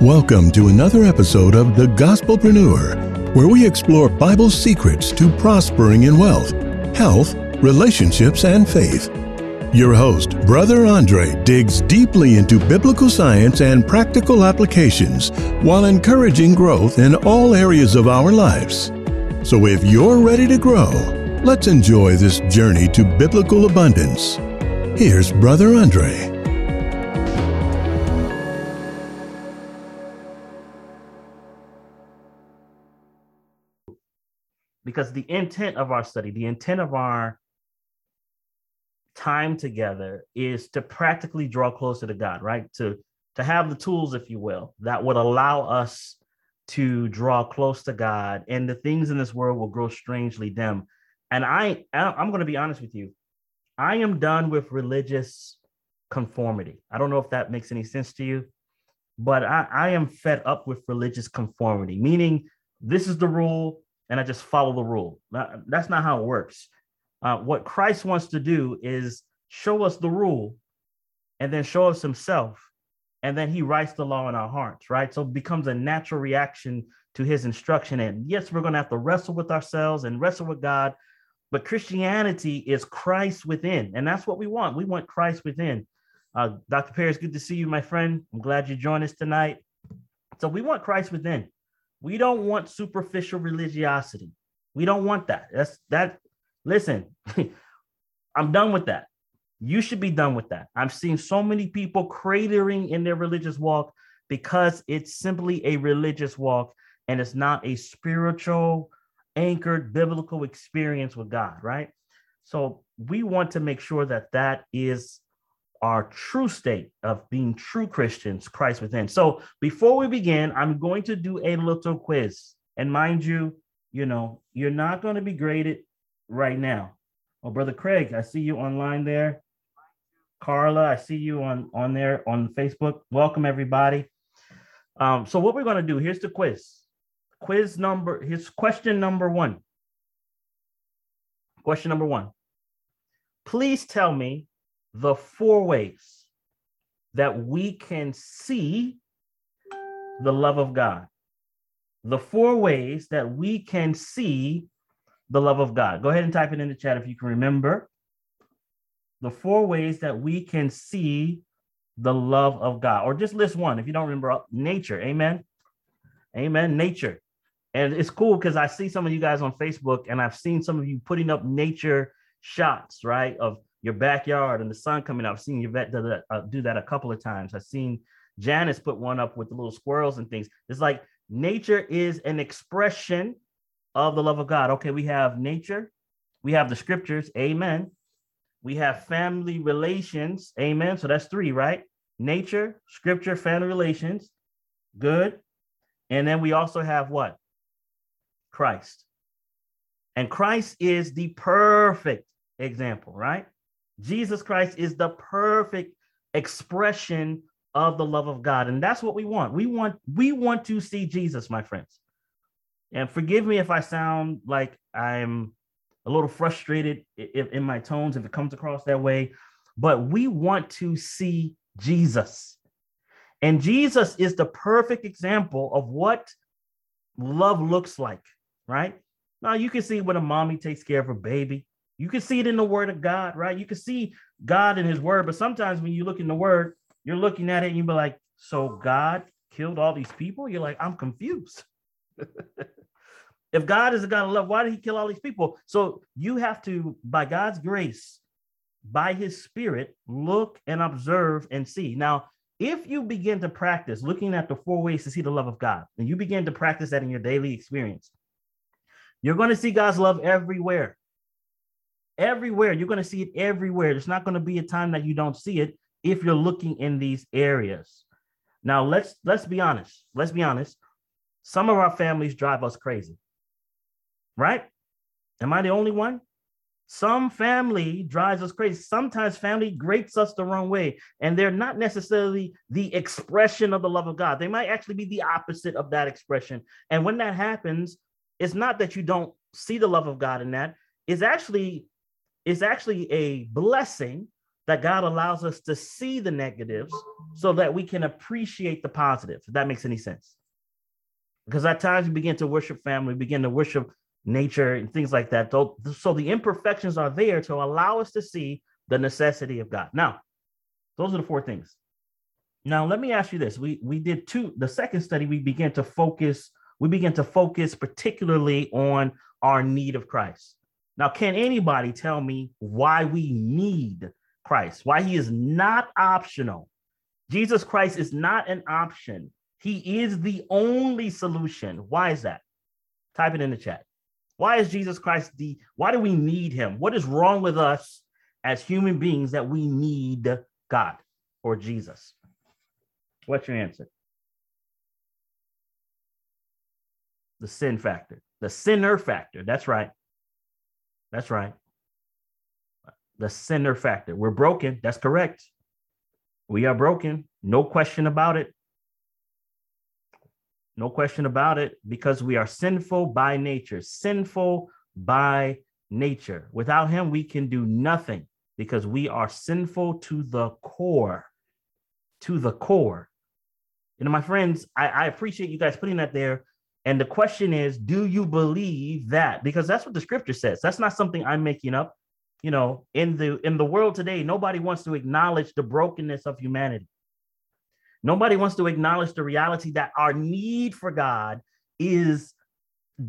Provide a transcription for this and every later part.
Welcome to another episode of The Gospelpreneur, where we explore Bible secrets to prospering in wealth, health, relationships, and faith. Your host, Brother Andre, digs deeply into biblical science and practical applications while encouraging growth in all areas of our lives. So if you're ready to grow, let's enjoy this journey to biblical abundance. Here's Brother Andre. Because the intent of our study, the intent of our time together is to practically draw closer to God, right? To to have the tools, if you will, that would allow us to draw close to God, and the things in this world will grow strangely dim. And I, I'm going to be honest with you, I am done with religious conformity. I don't know if that makes any sense to you, but I, I am fed up with religious conformity, meaning this is the rule, and I just follow the rule. That's not how it works. Uh, what Christ wants to do is show us the rule and then show us himself. And then he writes the law in our hearts, right? So it becomes a natural reaction to his instruction. And yes, we're going to have to wrestle with ourselves and wrestle with God. But Christianity is Christ within. And that's what we want. We want Christ within. Uh, Dr. Perry, it's good to see you, my friend. I'm glad you joined us tonight. So we want Christ within. We don't want superficial religiosity. We don't want that. That's that. Listen, I'm done with that. You should be done with that. I've seen so many people cratering in their religious walk because it's simply a religious walk and it's not a spiritual, anchored biblical experience with God, right? So we want to make sure that that is our true state of being true Christians, Christ within. So before we begin, I'm going to do a little quiz. And mind you, you know, you're not going to be graded right now. Oh, brother Craig, I see you online there. Carla, I see you on on there on Facebook. Welcome everybody. Um, so what we're going to do, here's the quiz. Quiz number, here's question number one. Question number one. Please tell me the four ways that we can see the love of God. The four ways that we can see the love of God. Go ahead and type it in the chat if you can remember. The four ways that we can see the love of God, or just list one if you don't remember uh, nature. Amen. Amen. Nature. And it's cool because I see some of you guys on Facebook and I've seen some of you putting up nature shots, right? Of your backyard and the sun coming out. I've seen Yvette do that, uh, do that a couple of times. I've seen Janice put one up with the little squirrels and things. It's like nature is an expression of the love of God. Okay, we have nature, we have the scriptures, amen. We have family relations, amen. So that's three, right? Nature, scripture, family relations, good. And then we also have what? Christ. And Christ is the perfect example, right? Jesus Christ is the perfect expression of the love of God. And that's what we want. We want we want to see Jesus, my friends. And forgive me if I sound like I'm a little frustrated in my tones if it comes across that way, but we want to see Jesus. And Jesus is the perfect example of what love looks like, right? Now you can see when a mommy takes care of her baby. You can see it in the word of God, right? You can see God in his word, but sometimes when you look in the word, you're looking at it and you be like, so God killed all these people? You're like, I'm confused. if God is a God of love, why did he kill all these people? So you have to, by God's grace, by his spirit, look and observe and see. Now, if you begin to practice looking at the four ways to see the love of God, and you begin to practice that in your daily experience, you're going to see God's love everywhere everywhere. You're going to see it everywhere. There's not going to be a time that you don't see it if you're looking in these areas. Now, let's let's be honest. Let's be honest. Some of our families drive us crazy. Right? Am I the only one? Some family drives us crazy. Sometimes family grates us the wrong way, and they're not necessarily the expression of the love of God. They might actually be the opposite of that expression. And when that happens, it's not that you don't see the love of God in that. It's actually it's actually a blessing that God allows us to see the negatives so that we can appreciate the positives, if that makes any sense. Because at times we begin to worship family, begin to worship nature and things like that. So the imperfections are there to allow us to see the necessity of God. Now, those are the four things. Now, let me ask you this. We we did two, the second study, we began to focus, we began to focus particularly on our need of Christ. Now, can anybody tell me why we need Christ, why he is not optional? Jesus Christ is not an option. He is the only solution. Why is that? Type it in the chat. Why is Jesus Christ the, why do we need him? What is wrong with us as human beings that we need God or Jesus? What's your answer? The sin factor, the sinner factor. That's right. That's right. The sinner factor. We're broken. That's correct. We are broken. No question about it. No question about it, because we are sinful by nature, sinful by nature. Without him, we can do nothing because we are sinful to the core. To the core. You know, my friends, I, I appreciate you guys putting that there. And the question is, do you believe that? Because that's what the scripture says. That's not something I'm making up. You know, in the in the world today, nobody wants to acknowledge the brokenness of humanity. Nobody wants to acknowledge the reality that our need for God is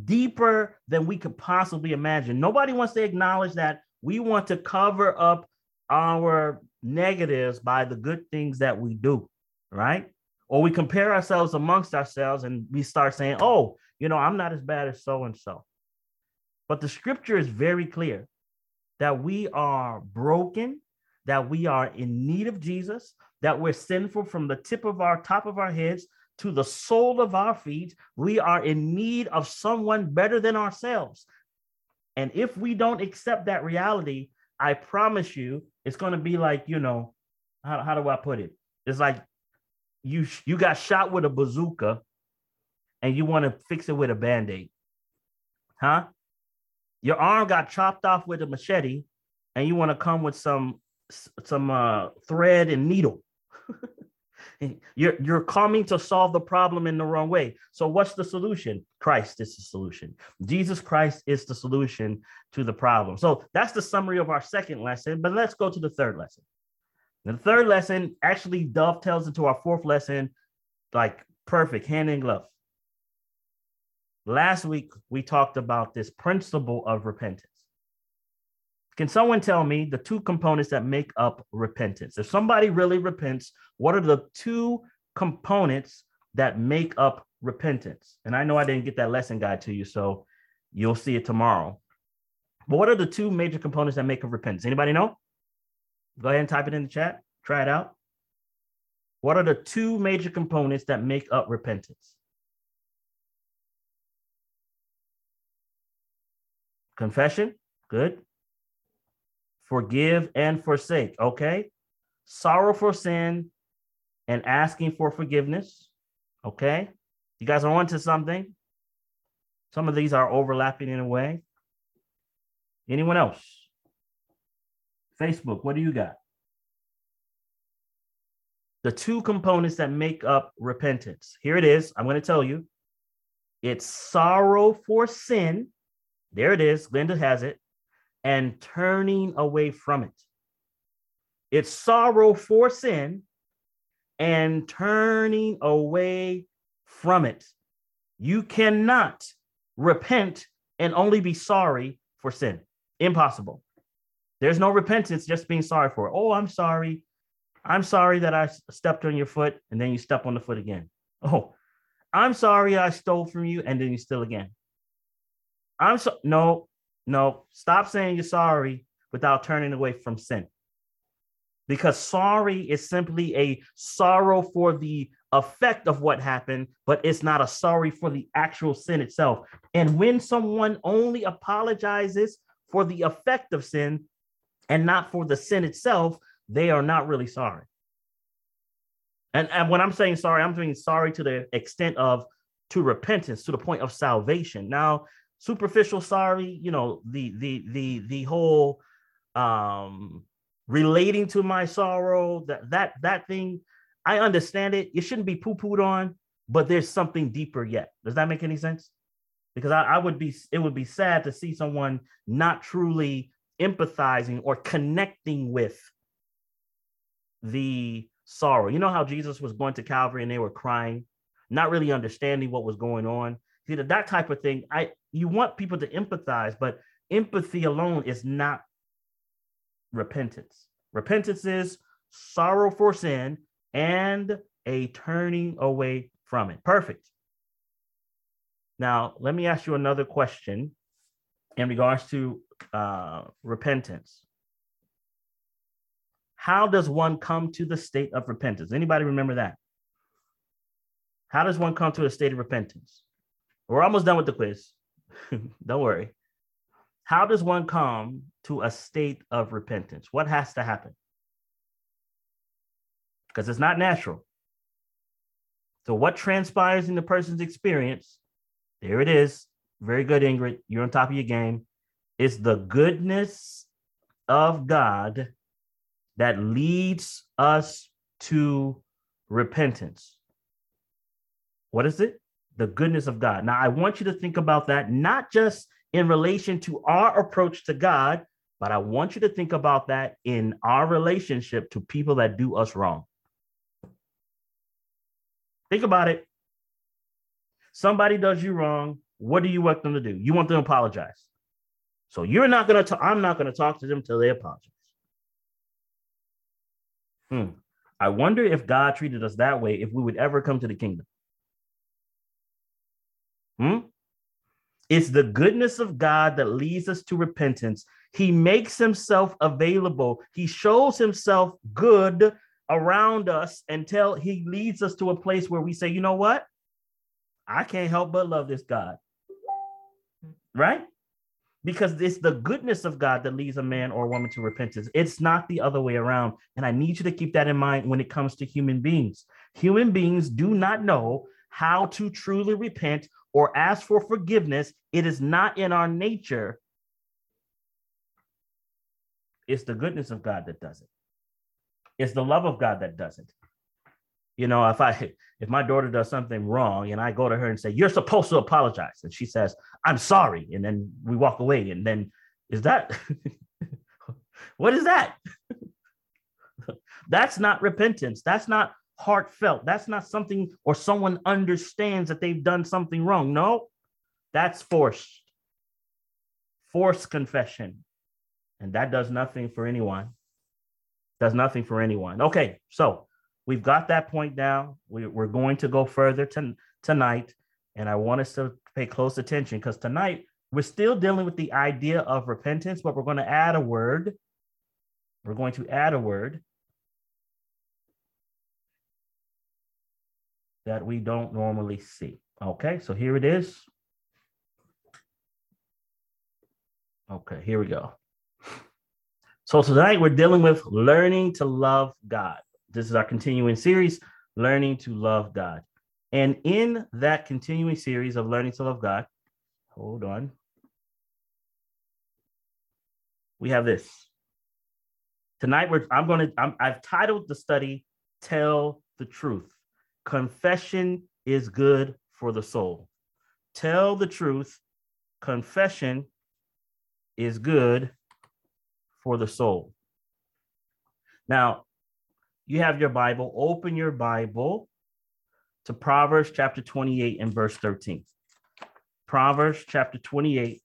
deeper than we could possibly imagine. Nobody wants to acknowledge that we want to cover up our negatives by the good things that we do, right? Or we compare ourselves amongst ourselves and we start saying, oh, you know, I'm not as bad as so and so. But the scripture is very clear that we are broken, that we are in need of Jesus, that we're sinful from the tip of our top of our heads to the sole of our feet. We are in need of someone better than ourselves. And if we don't accept that reality, I promise you, it's going to be like, you know, how, how do I put it? It's like you you got shot with a bazooka and you want to fix it with a band-aid huh? Your arm got chopped off with a machete and you want to come with some some uh, thread and needle. You're you're coming to solve the problem in the wrong way. So what's the solution? Christ is the solution. Jesus christ is the solution to the problem. So that's the summary of our second lesson but let's go to the third lesson the third lesson actually dovetails into our fourth lesson, like perfect, hand in glove. Last week, we talked about this principle of repentance. Can someone tell me the two components that make up repentance? If somebody really repents, what are the two components that make up repentance? And I know I didn't get that lesson guide to you, so you'll see it tomorrow. But what are the two major components that make up repentance? Anybody know? Go ahead and type it in the chat. Try it out. What are the two major components that make up repentance? Confession, good. Forgive and forsake, okay. Sorrow for sin and asking for forgiveness, okay. You guys are on to something. Some of these are overlapping in a way. Anyone else? Facebook, what do you got? The two components that make up repentance. Here it is. I'm going to tell you. It's sorrow for sin. There it is. Linda has it. And turning away from it. It's sorrow for sin and turning away from it. You cannot repent and only be sorry for sin. Impossible. There's no repentance, just being sorry for it. Oh, I'm sorry. I'm sorry that I stepped on your foot and then you step on the foot again. Oh, I'm sorry I stole from you and then you steal again. I'm so no, no, stop saying you're sorry without turning away from sin. Because sorry is simply a sorrow for the effect of what happened, but it's not a sorry for the actual sin itself. And when someone only apologizes for the effect of sin, and not for the sin itself, they are not really sorry. And, and when I'm saying sorry, I'm saying sorry to the extent of to repentance, to the point of salvation. Now, superficial sorry, you know, the the the the whole um relating to my sorrow, that that that thing, I understand it. It shouldn't be poo-pooed on, but there's something deeper yet. Does that make any sense? Because I, I would be it would be sad to see someone not truly empathizing or connecting with the sorrow. You know how Jesus was going to Calvary and they were crying, not really understanding what was going on. See that type of thing. I you want people to empathize, but empathy alone is not repentance. Repentance is sorrow for sin and a turning away from it. Perfect. Now, let me ask you another question in regards to uh, repentance. How does one come to the state of repentance? Anybody remember that? How does one come to a state of repentance? We're almost done with the quiz. Don't worry. How does one come to a state of repentance? What has to happen? Because it's not natural. So, what transpires in the person's experience? There it is. Very good, Ingrid. You're on top of your game. It's the goodness of God that leads us to repentance. What is it? The goodness of God. Now, I want you to think about that, not just in relation to our approach to God, but I want you to think about that in our relationship to people that do us wrong. Think about it. Somebody does you wrong. What do you want them to do? You want them to apologize. So you're not going to, talk, I'm not going to talk to them until they apologize. Hmm. I wonder if God treated us that way if we would ever come to the kingdom. Hmm? It's the goodness of God that leads us to repentance. He makes himself available. He shows himself good around us until he leads us to a place where we say, you know what? I can't help but love this God. Right? Because it's the goodness of God that leads a man or a woman to repentance. It's not the other way around. And I need you to keep that in mind when it comes to human beings. Human beings do not know how to truly repent or ask for forgiveness. It is not in our nature. It's the goodness of God that does it. It's the love of God that does it. You know, if I if my daughter does something wrong and I go to her and say, You're supposed to apologize, and she says, I'm sorry, and then we walk away, and then is that what is that? That's not repentance. That's not heartfelt. That's not something or someone understands that they've done something wrong. No, that's forced. Forced confession. And that does nothing for anyone. Does nothing for anyone. Okay, so we've got that point down. We, are going to go further to, tonight. And I want us to pay close attention because tonight we're still dealing with the idea of repentance, but we're going to add a word. We're going to add a word that we don't normally see. Okay, so here it is. Okay, here we go. So tonight we're dealing with learning to love God. This is our continuing series, Learning to Love God. And in that continuing series of Learning to Love God, hold on. We have this. Tonight we're I'm going to I've titled the study Tell the Truth. Confession is good for the soul. Tell the truth. Confession is good for the soul. Now, you have your Bible. Open your Bible to Proverbs chapter 28 and verse 13. Proverbs chapter 28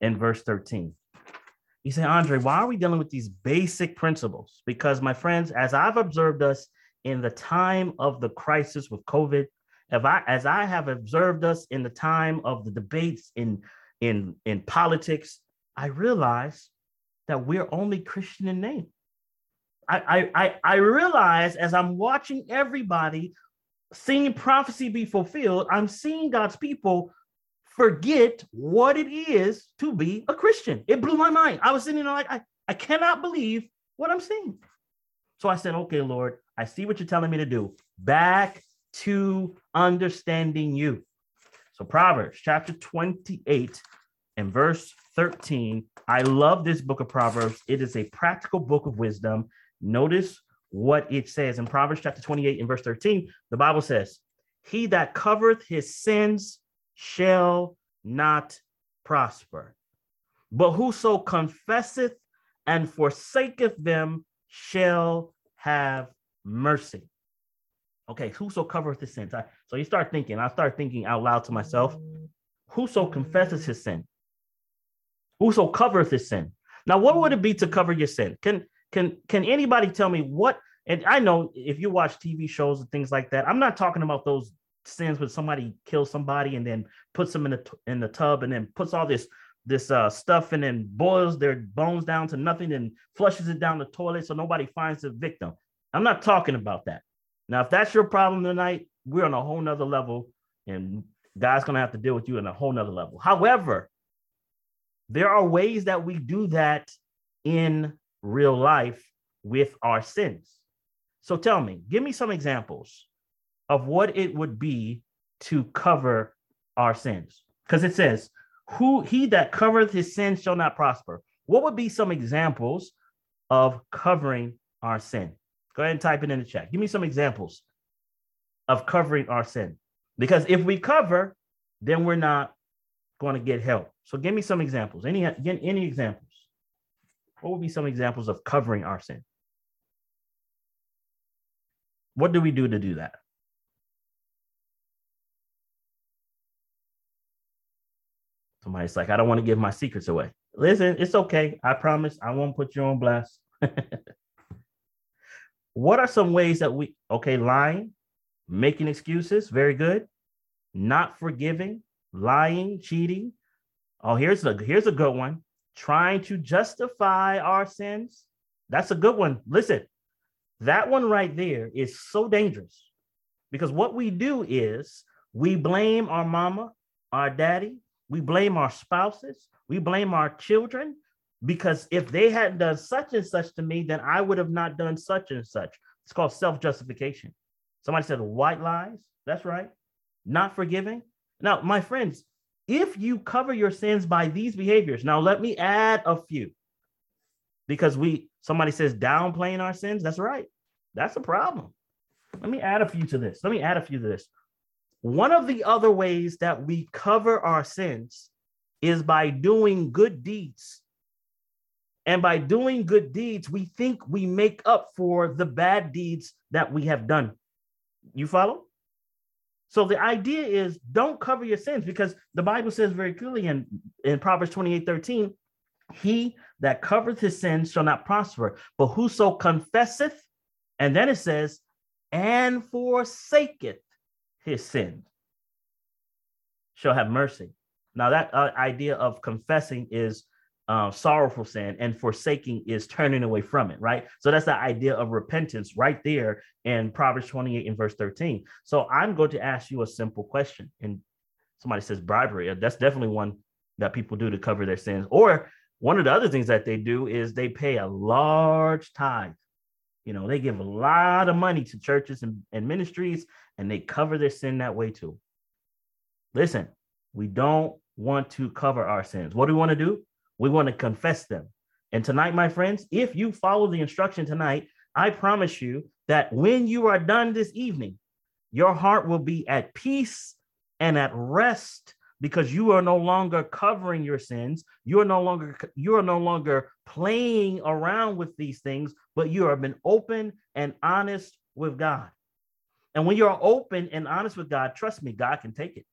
and verse 13. You say, Andre, why are we dealing with these basic principles? Because, my friends, as I've observed us in the time of the crisis with COVID, I, as I have observed us in the time of the debates in, in, in politics, I realize that we're only Christian in name. I, I, I realize as I'm watching everybody seeing prophecy be fulfilled, I'm seeing God's people forget what it is to be a Christian. It blew my mind. I was sitting there like, I, I cannot believe what I'm seeing. So I said, okay, Lord, I see what you're telling me to do. Back to understanding you. So Proverbs chapter 28 and verse 13. I love this book of Proverbs. It is a practical book of wisdom. Notice what it says in Proverbs chapter 28 and verse 13. The Bible says, He that covereth his sins shall not prosper, but whoso confesseth and forsaketh them shall have mercy. Okay, whoso covereth his sins. I, so you start thinking, I start thinking out loud to myself, whoso confesses his sin, whoso covereth his sin. Now, what would it be to cover your sin? Can can can anybody tell me what? And I know if you watch TV shows and things like that, I'm not talking about those sins when somebody kills somebody and then puts them in the in the tub and then puts all this this uh, stuff and then boils their bones down to nothing and flushes it down the toilet so nobody finds the victim. I'm not talking about that. Now, if that's your problem tonight, we're on a whole nother level, and God's gonna have to deal with you on a whole nother level. However, there are ways that we do that in real life with our sins. So tell me, give me some examples of what it would be to cover our sins. Because it says, Who he that covereth his sins shall not prosper. What would be some examples of covering our sin? Go ahead and type it in the chat. Give me some examples of covering our sin. Because if we cover, then we're not going to get help. So give me some examples. Any any examples? What would be some examples of covering our sin? What do we do to do that? Somebody's like, I don't want to give my secrets away. Listen, it's okay. I promise I won't put you on blast. what are some ways that we, okay, lying, making excuses, very good. Not forgiving, lying, cheating. Oh, here's a here's a good one. Trying to justify our sins. That's a good one. Listen, that one right there is so dangerous because what we do is we blame our mama, our daddy, we blame our spouses, we blame our children because if they hadn't done such and such to me, then I would have not done such and such. It's called self justification. Somebody said white lies. That's right. Not forgiving. Now, my friends, if you cover your sins by these behaviors, now let me add a few because we somebody says downplaying our sins. That's right. That's a problem. Let me add a few to this. Let me add a few to this. One of the other ways that we cover our sins is by doing good deeds. And by doing good deeds, we think we make up for the bad deeds that we have done. You follow? So the idea is don't cover your sins because the Bible says very clearly in, in Proverbs 28 13, he that covereth his sins shall not prosper, but whoso confesseth, and then it says, and forsaketh his sins shall have mercy. Now, that uh, idea of confessing is uh, sorrowful sin, and forsaking is turning away from it, right? So that's the idea of repentance right there in Proverbs 28 and verse 13. So I'm going to ask you a simple question. And somebody says bribery. That's definitely one that people do to cover their sins. Or one of the other things that they do is they pay a large tithe. You know, they give a lot of money to churches and, and ministries, and they cover their sin that way too. Listen, we don't want to cover our sins. What do we want to do? We want to confess them. And tonight, my friends, if you follow the instruction tonight, I promise you that when you are done this evening, your heart will be at peace and at rest because you are no longer covering your sins. You are no longer you are no longer playing around with these things but you have been open and honest with god. And when you're open and honest with god trust me god can take it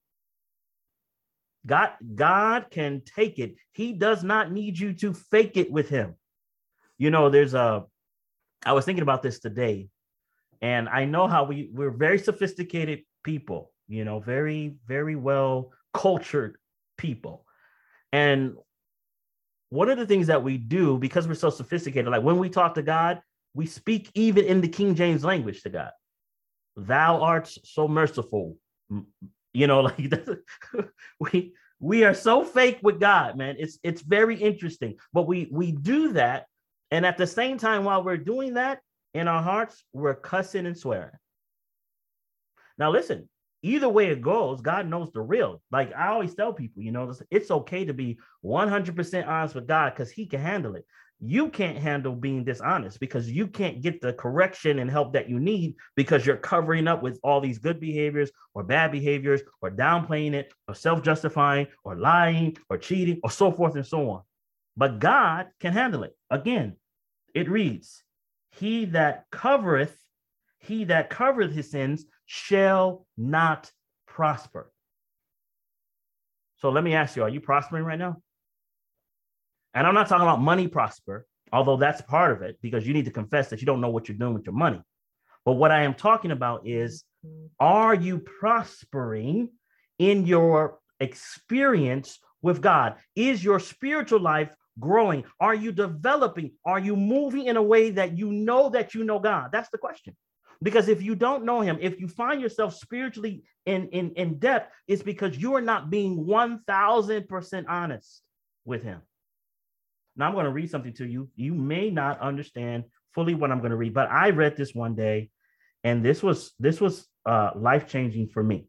God, God can take it. He does not need you to fake it with him. You know, there's a I was thinking about this today, and I know how we we're very sophisticated people, you know, very, very well cultured people. And one of the things that we do because we're so sophisticated, like when we talk to God, we speak even in the King James language to God. Thou art so merciful, you know, like we we are so fake with God, man. It's it's very interesting. But we we do that, and at the same time, while we're doing that in our hearts, we're cussing and swearing. Now, listen, either way it goes, God knows the real. Like I always tell people, you know, it's okay to be 100% honest with God because He can handle it. You can't handle being dishonest because you can't get the correction and help that you need because you're covering up with all these good behaviors or bad behaviors or downplaying it or self justifying or lying or cheating or so forth and so on. But God can handle it. Again, it reads, He that covereth, he that covereth his sins shall not prosper. So let me ask you, are you prospering right now? And I'm not talking about money prosper, although that's part of it because you need to confess that you don't know what you're doing with your money. But what I am talking about is are you prospering in your experience with God? Is your spiritual life growing? Are you developing? Are you moving in a way that you know that you know God? That's the question. Because if you don't know him, if you find yourself spiritually in, in, in depth, it's because you are not being 1000% honest with him. Now I'm going to read something to you. You may not understand fully what I'm going to read, but I read this one day and this was this was uh, life-changing for me.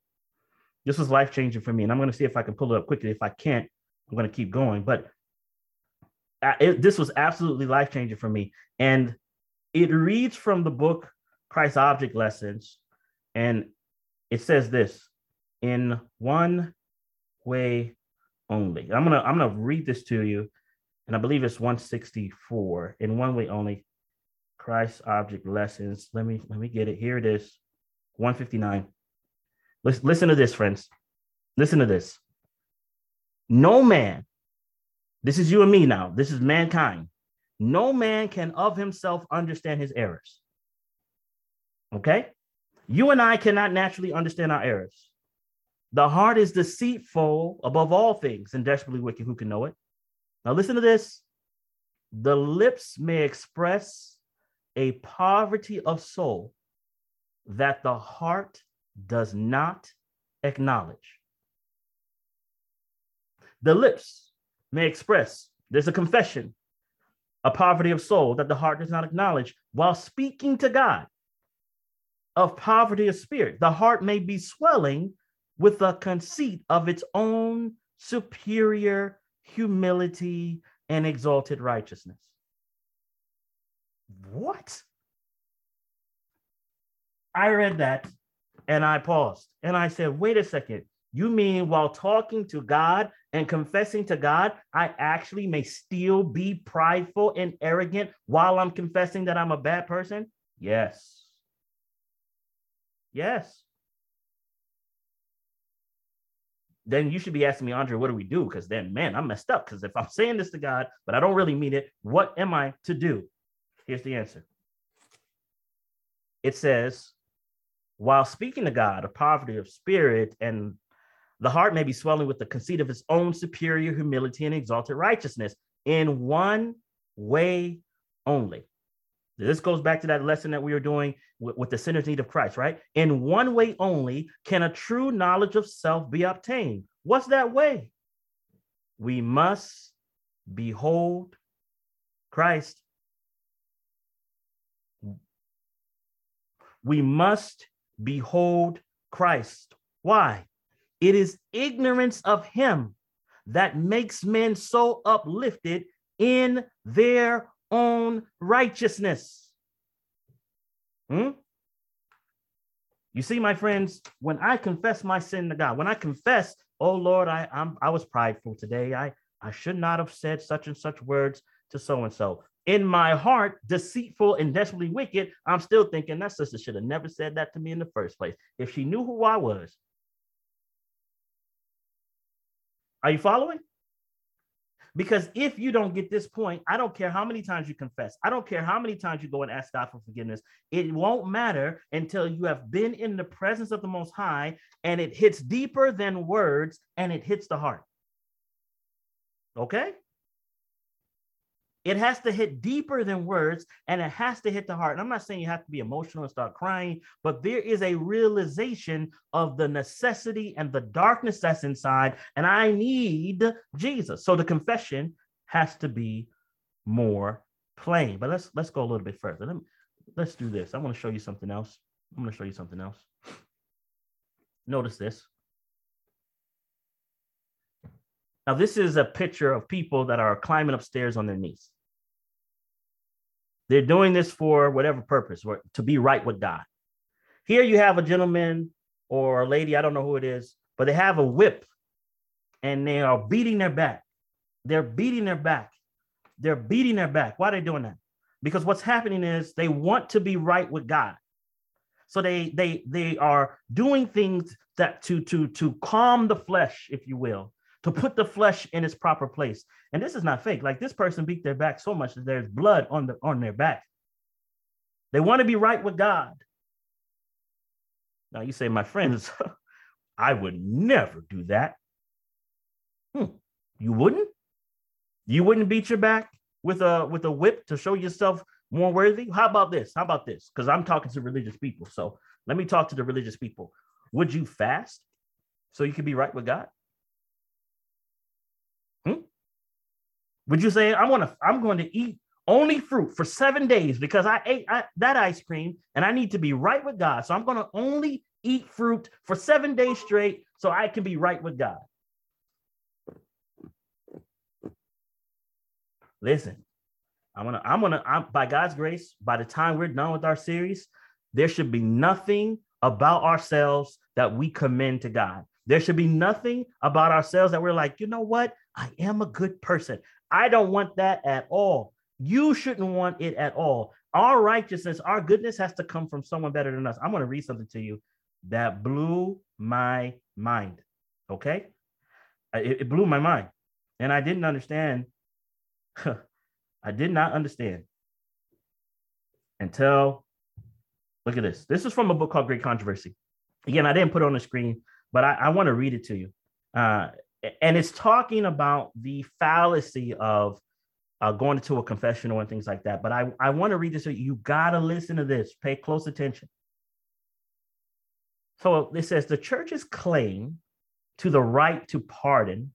This was life-changing for me. And I'm going to see if I can pull it up quickly. If I can't, I'm going to keep going. But uh, it, this was absolutely life-changing for me. And it reads from the book Christ Object Lessons. And it says this in one way only. I'm gonna I'm gonna read this to you, and I believe it's 164 in one way only. Christ Object Lessons. Let me let me get it. Here it is, 159. Listen, listen to this, friends. Listen to this. No man, this is you and me now. This is mankind. No man can of himself understand his errors. Okay? You and I cannot naturally understand our errors. The heart is deceitful above all things and desperately wicked. Who can know it? Now, listen to this. The lips may express a poverty of soul that the heart does not acknowledge. The lips may express, there's a confession, a poverty of soul that the heart does not acknowledge while speaking to God of poverty of spirit. The heart may be swelling with the conceit of its own superior humility and exalted righteousness. What? I read that and I paused and I said, wait a second. You mean while talking to God and confessing to God, I actually may still be prideful and arrogant while I'm confessing that I'm a bad person? Yes. Yes. Then you should be asking me, Andre, what do we do? Because then, man, I'm messed up. Because if I'm saying this to God, but I don't really mean it, what am I to do? Here's the answer it says, while speaking to God of poverty of spirit and the heart may be swelling with the conceit of its own superior humility and exalted righteousness in one way only. This goes back to that lesson that we were doing with, with, the sinner's need of Christ, right? In one way only can a true knowledge of self be obtained. What's that way? We must behold Christ. We must behold Christ. Why? It is ignorance of him that makes men so uplifted in their own righteousness. Hmm? You see, my friends, when I confess my sin to God, when I confess, oh Lord, I I'm, I was prideful today. I I should not have said such and such words to so and so. In my heart, deceitful and desperately wicked, I'm still thinking that sister should have never said that to me in the first place. If she knew who I was. Are you following? Because if you don't get this point, I don't care how many times you confess, I don't care how many times you go and ask God for forgiveness, it won't matter until you have been in the presence of the Most High and it hits deeper than words and it hits the heart. Okay? It has to hit deeper than words and it has to hit the heart. And I'm not saying you have to be emotional and start crying, but there is a realization of the necessity and the darkness that's inside. And I need Jesus. So the confession has to be more plain. But let's let's go a little bit further. Let me, let's do this. I want to show you something else. I'm going to show you something else. Notice this. Now, this is a picture of people that are climbing upstairs on their knees. They're doing this for whatever purpose, or to be right with God. Here you have a gentleman or a lady, I don't know who it is, but they have a whip and they are beating their back. They're beating their back. They're beating their back. Why are they doing that? Because what's happening is they want to be right with God. So they they they are doing things that to to to calm the flesh, if you will, to put the flesh in its proper place. And this is not fake. Like this person beat their back so much that there's blood on the on their back. They want to be right with God. Now you say, my friends, I would never do that. Hmm. You wouldn't? You wouldn't beat your back with a with a whip to show yourself more worthy? How about this? How about this? Because I'm talking to religious people. So let me talk to the religious people. Would you fast so you could be right with God? Hmm? Would you say I'm gonna I'm going to eat only fruit for seven days because I ate I, that ice cream and I need to be right with God. So I'm going to only eat fruit for seven days straight so I can be right with God. Listen, I'm gonna, I'm gonna, I'm, by God's grace, by the time we're done with our series, there should be nothing about ourselves that we commend to God. There should be nothing about ourselves that we're like, you know what? I am a good person. I don't want that at all. You shouldn't want it at all. Our righteousness, our goodness has to come from someone better than us. I'm going to read something to you that blew my mind. Okay. It, it blew my mind. And I didn't understand. I did not understand until look at this. This is from a book called Great Controversy. Again, I didn't put it on the screen, but I, I want to read it to you. Uh, and it's talking about the fallacy of uh, going to a confessional and things like that. But I, I want to read this. So you got to listen to this. Pay close attention. So it says the church's claim to the right to pardon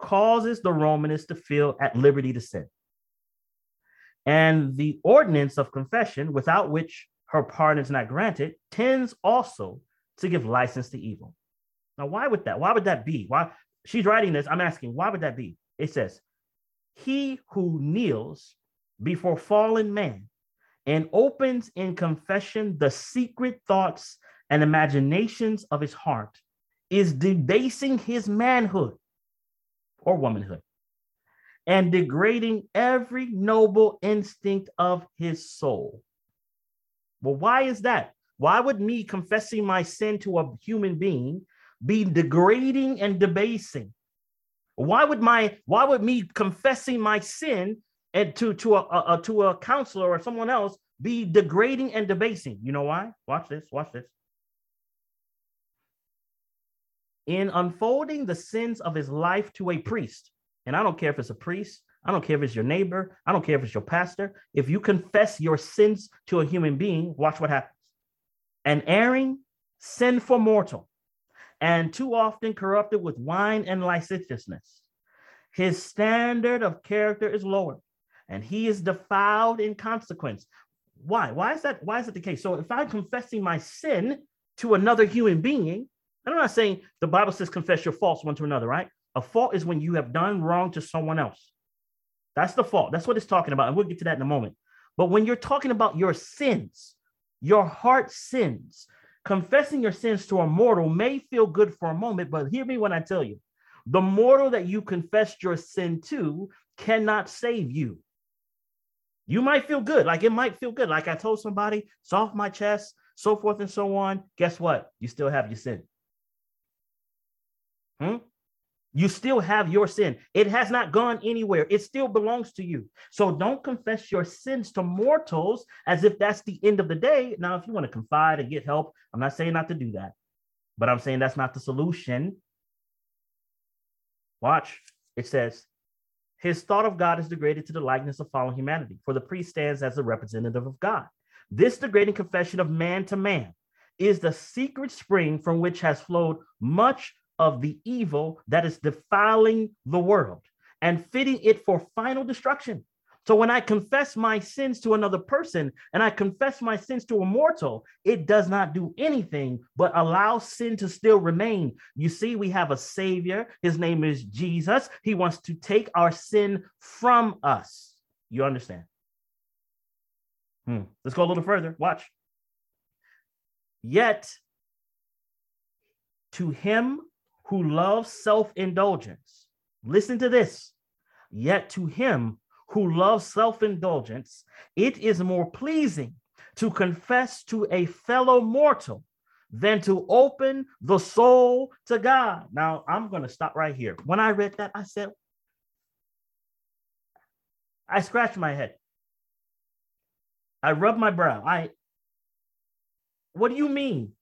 causes the Romanists to feel at liberty to sin. And the ordinance of confession, without which her pardon is not granted, tends also to give license to evil. Now, why would that? Why would that be? Why she's writing this? I'm asking, why would that be? It says, He who kneels before fallen man and opens in confession the secret thoughts and imaginations of his heart is debasing his manhood or womanhood and degrading every noble instinct of his soul. Well, why is that? Why would me confessing my sin to a human being be degrading and debasing? Why would my why would me confessing my sin and to to a, a, to a counselor or someone else be degrading and debasing? You know why? Watch this. Watch this. In unfolding the sins of his life to a priest, and I don't care if it's a priest, I don't care if it's your neighbor, I don't care if it's your pastor. If you confess your sins to a human being, watch what happens. An erring, sinful mortal, and too often corrupted with wine and licentiousness. His standard of character is lowered, and he is defiled in consequence. Why? Why is that? Why is that the case? So if I'm confessing my sin to another human being, I'm not saying the Bible says confess your faults one to another, right? A fault is when you have done wrong to someone else. That's the fault. That's what it's talking about. And we'll get to that in a moment. But when you're talking about your sins, your heart sins, confessing your sins to a mortal may feel good for a moment, but hear me when I tell you the mortal that you confessed your sin to cannot save you. You might feel good, like it might feel good, like I told somebody, soft my chest, so forth and so on. Guess what? You still have your sin. Hmm? You still have your sin. It has not gone anywhere. It still belongs to you. So don't confess your sins to mortals as if that's the end of the day. Now, if you want to confide and get help, I'm not saying not to do that, but I'm saying that's not the solution. Watch. It says, his thought of God is degraded to the likeness of fallen humanity, for the priest stands as the representative of God. This degrading confession of man to man is the secret spring from which has flowed much of the evil that is defiling the world and fitting it for final destruction. So when I confess my sins to another person and I confess my sins to a mortal, it does not do anything but allow sin to still remain. You see, we have a savior. His name is Jesus. He wants to take our sin from us. You understand? Hmm. Let's go a little further. Watch. Yet, to him who loves self indulgence, listen to this. Yet to him who loves self indulgence, it is more pleasing to confess to a fellow mortal than to open the soul to God. Now, I'm going to stop right here. When I read that, I said, I scratched my head. I rubbed my brow. I, what do you mean?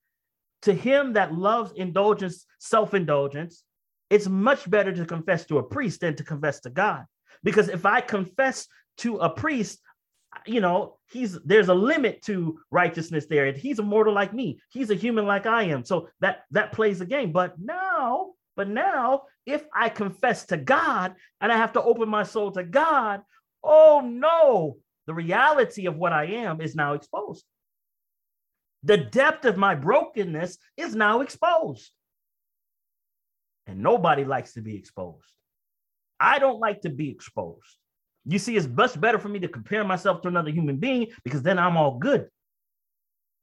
To him that loves indulgence, self indulgence, it's much better to confess to a priest than to confess to God. Because if I confess to a priest, you know, he's there's a limit to righteousness there. He's a mortal like me. He's a human like I am. So that that plays a game. But now, but now, if I confess to God and I have to open my soul to God, oh no, the reality of what I am is now exposed. The depth of my brokenness is now exposed. And nobody likes to be exposed. I don't like to be exposed. You see, it's much better for me to compare myself to another human being because then I'm all good.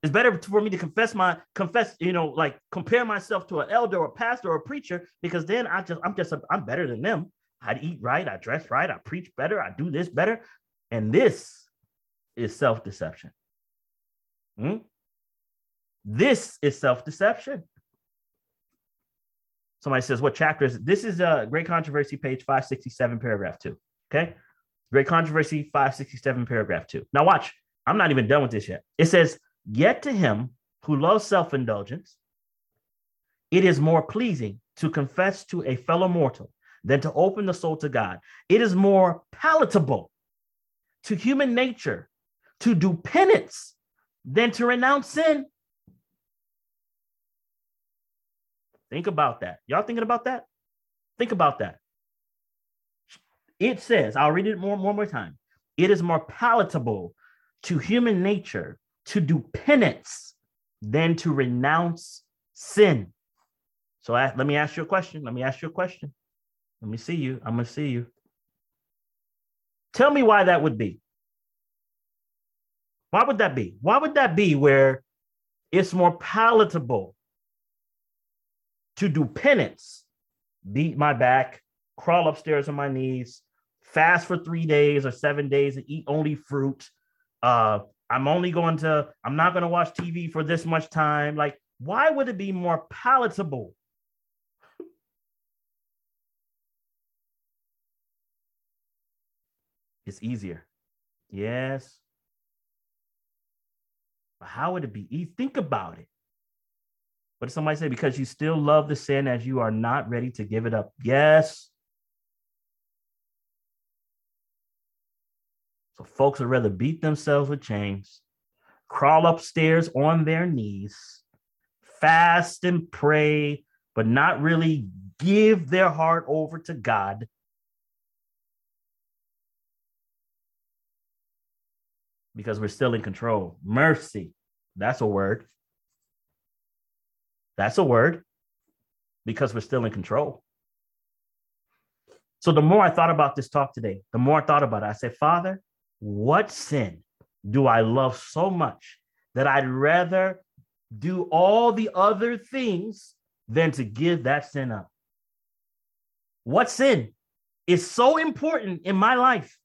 It's better for me to confess my confess, you know, like compare myself to an elder or a pastor or a preacher because then I just I'm just I'm better than them. I eat right, I dress right, I preach better, I do this better, and this is self deception. Hmm? This is self deception. Somebody says, What chapter is it? This is a great controversy, page 567, paragraph two. Okay. Great controversy, 567, paragraph two. Now, watch. I'm not even done with this yet. It says, Yet to him who loves self indulgence, it is more pleasing to confess to a fellow mortal than to open the soul to God. It is more palatable to human nature to do penance than to renounce sin. Think about that. Y'all thinking about that? Think about that. It says, I'll read it more, more, more time. It is more palatable to human nature to do penance than to renounce sin. So I, let me ask you a question. Let me ask you a question. Let me see you. I'm going to see you. Tell me why that would be. Why would that be? Why would that be where it's more palatable to do penance, beat my back, crawl upstairs on my knees, fast for three days or seven days and eat only fruit. Uh, I'm only going to, I'm not going to watch TV for this much time. Like, why would it be more palatable? It's easier. Yes. But how would it be? Think about it. What did somebody say? Because you still love the sin as you are not ready to give it up. Yes. So folks would rather beat themselves with chains, crawl upstairs on their knees, fast and pray, but not really give their heart over to God. Because we're still in control. Mercy. That's a word. That's a word because we're still in control. So the more I thought about this talk today, the more I thought about it, I said, Father, what sin do I love so much that I'd rather do all the other things than to give that sin up? What sin is so important in my life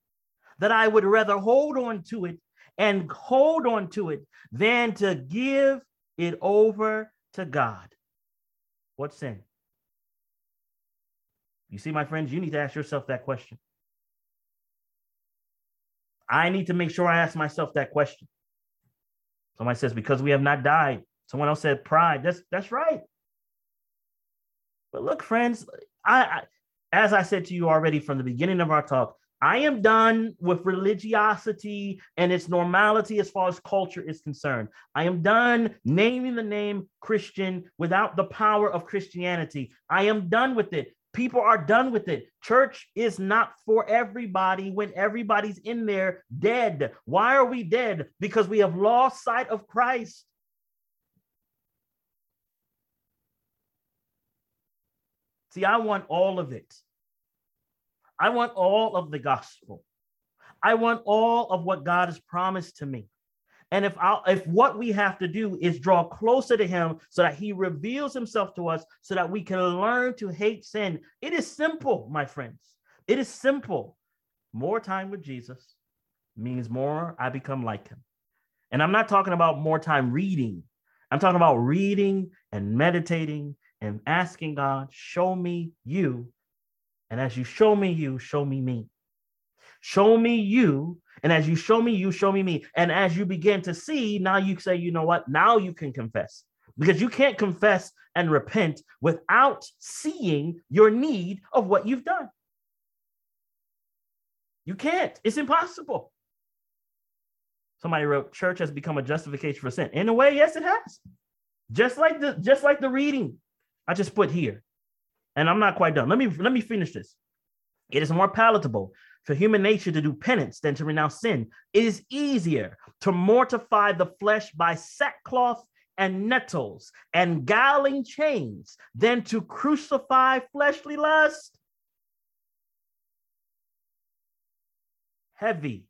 that I would rather hold on to it and hold on to it than to give it over to God? What sin? You see, my friends, you need to ask yourself that question. I need to make sure I ask myself that question. Somebody says, because we have not died. Someone else said pride. That's that's right. But look, friends, I, I as I said to you already from the beginning of our talk, I am done with religiosity and its normality as far as culture is concerned. I am done naming the name Christian without the power of Christianity. I am done with it. People are done with it. Church is not for everybody when everybody's in there dead. Why are we dead? Because we have lost sight of Christ. See, I want all of it. I want all of the gospel. I want all of what God has promised to me. And if I, if what we have to do is draw closer to him so that he reveals himself to us so that we can learn to hate sin, it is simple, my friends. It is simple. More time with Jesus means more I become like him. And I'm not talking about more time reading. I'm talking about reading and meditating and asking God, show me you. And as you show me you, show me me. Show me you. And as you show me you, show me me. And as you begin to see, now you say, you know what? Now you can confess because you can't confess and repent without seeing your need of what you've done. You can't. It's impossible. Somebody wrote, "Church has become a justification for sin." In a way, yes, it has. Just like the just like the reading I just put here, and I'm not quite done. Let me let me finish this. It is more palatable for human nature to do penance than to renounce sin. It is easier to mortify the flesh by sackcloth and nettles and galling chains than to crucify fleshly lust. Heavy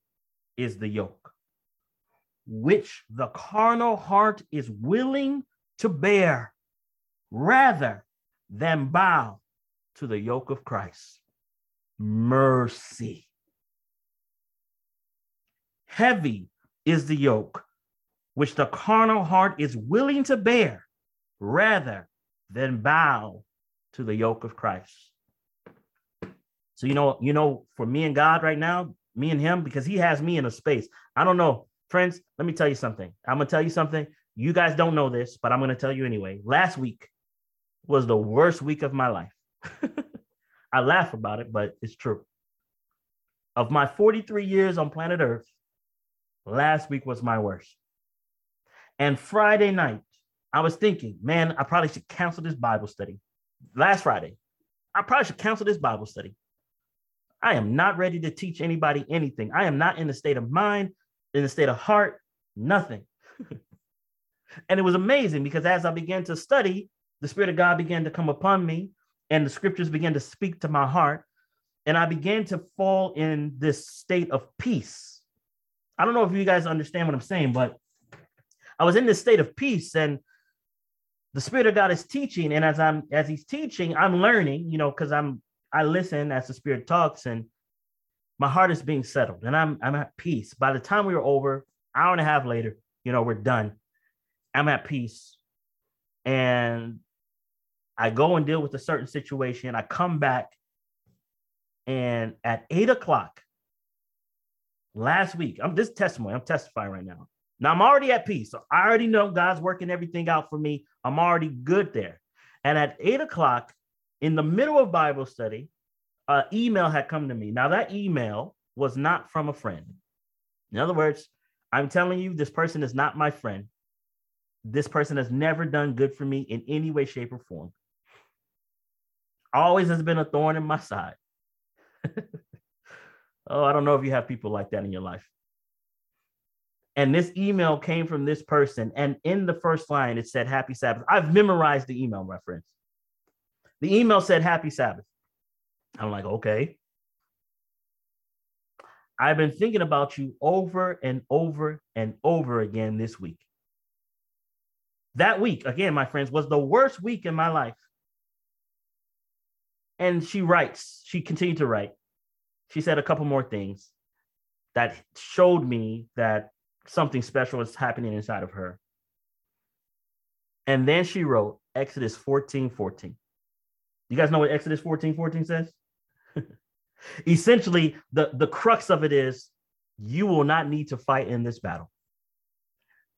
is the yoke, which the carnal heart is willing to bear rather than bow to the yoke of Christ mercy. Heavy is the yoke which the carnal heart is willing to bear rather than bow to the yoke of Christ. So you know, you know, for me and God right now, me and him, because he has me in a space. I don't know, friends. Let me tell you something. I'm gonna tell you something. You guys don't know this, but I'm gonna tell you anyway. Last week was the worst week of my life. I laugh about it, but it's true. Of my 43 years on planet Earth, last week was my worst. And Friday night, I was thinking, man, I probably should cancel this Bible study. Last Friday, I probably should cancel this Bible study. I am not ready to teach anybody anything. I am not in the state of mind, in the state of heart, nothing. and it was amazing because as I began to study, the Spirit of God began to come upon me and the scriptures began to speak to my heart and i began to fall in this state of peace. I don't know if you guys understand what i'm saying but i was in this state of peace and the spirit of god is teaching and as i'm as he's teaching i'm learning you know because i'm i listen as the spirit talks and my heart is being settled and i'm i'm at peace. By the time we were over hour and a half later you know we're done. I'm at peace. And I go and deal with a certain situation. I come back, and at eight o'clock last week, I'm this testimony. I'm testifying right now. Now I'm already at peace. So I already know God's working everything out for me. I'm already good there. And at eight o'clock, in the middle of Bible study, an email had come to me. Now that email was not from a friend. In other words, I'm telling you, this person is not my friend. This person has never done good for me in any way, shape, or form always has been a thorn in my side. oh, I don't know if you have people like that in your life. And this email came from this person. And in the first line, it said, Happy Sabbath. I've memorized the email, my friends. The email said, Happy Sabbath. I'm like, okay. I've been thinking about you over and over and over again this week. That week, again, my friends, was the worst week in my life. And she writes, she continued to write. She said a couple more things that showed me that something special was happening inside of her. And then she wrote Exodus 14 14. You guys know what Exodus 14 14 says? Essentially, the, the crux of it is you will not need to fight in this battle.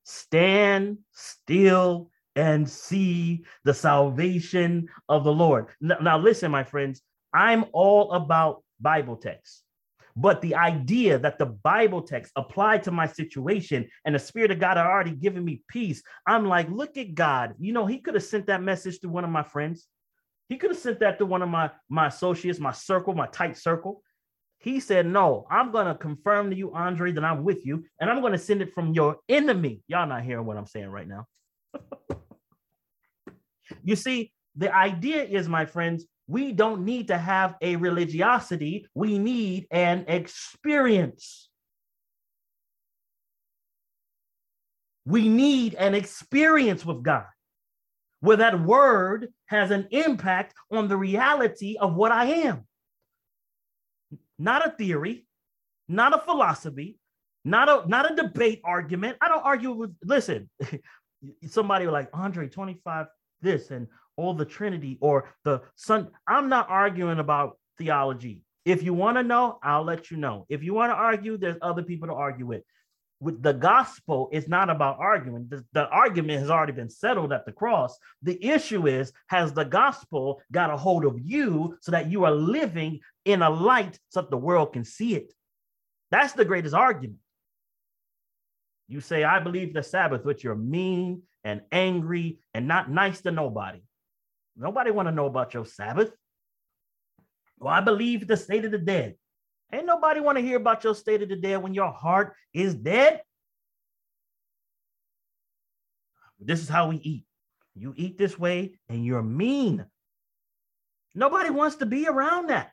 Stand still and see the salvation of the Lord. Now, listen, my friends, I'm all about Bible texts, But the idea that the Bible text applied to my situation and the Spirit of God had already given me peace, I'm like, look at God. You know, He could have sent that message to one of my friends. He could have sent that to one of my my associates, my circle, my tight circle. He said, No, I'm going to confirm to you, Andre, that I'm with you, and I'm going to send it from your enemy. Y'all not hearing what I'm saying right now. you see, the idea is, my friends, we don't need to have a religiosity, we need an experience. We need an experience with God where that word has an impact on the reality of what I am. Not a theory, not a philosophy, not a not a debate argument. I don't argue with listen. Somebody like Andre 25 this and all the Trinity or the Son. I'm not arguing about theology. If you want to know, I'll let you know. If you want to argue, there's other people to argue with with the gospel it's not about arguing. The, the, argument has already been settled at the cross. The issue is has the gospel got a hold of you so that you are living in a light so that the world can see it? That's the greatest argument. You say, I believe the Sabbath, but you're mean and angry and not nice to nobody. Nobody want to know about your Sabbath. Well, I believe the state of the dead. Ain't nobody want to hear about your state of the dead when your heart is dead. This is how we eat. You eat this way and you're mean. Nobody wants to be around that.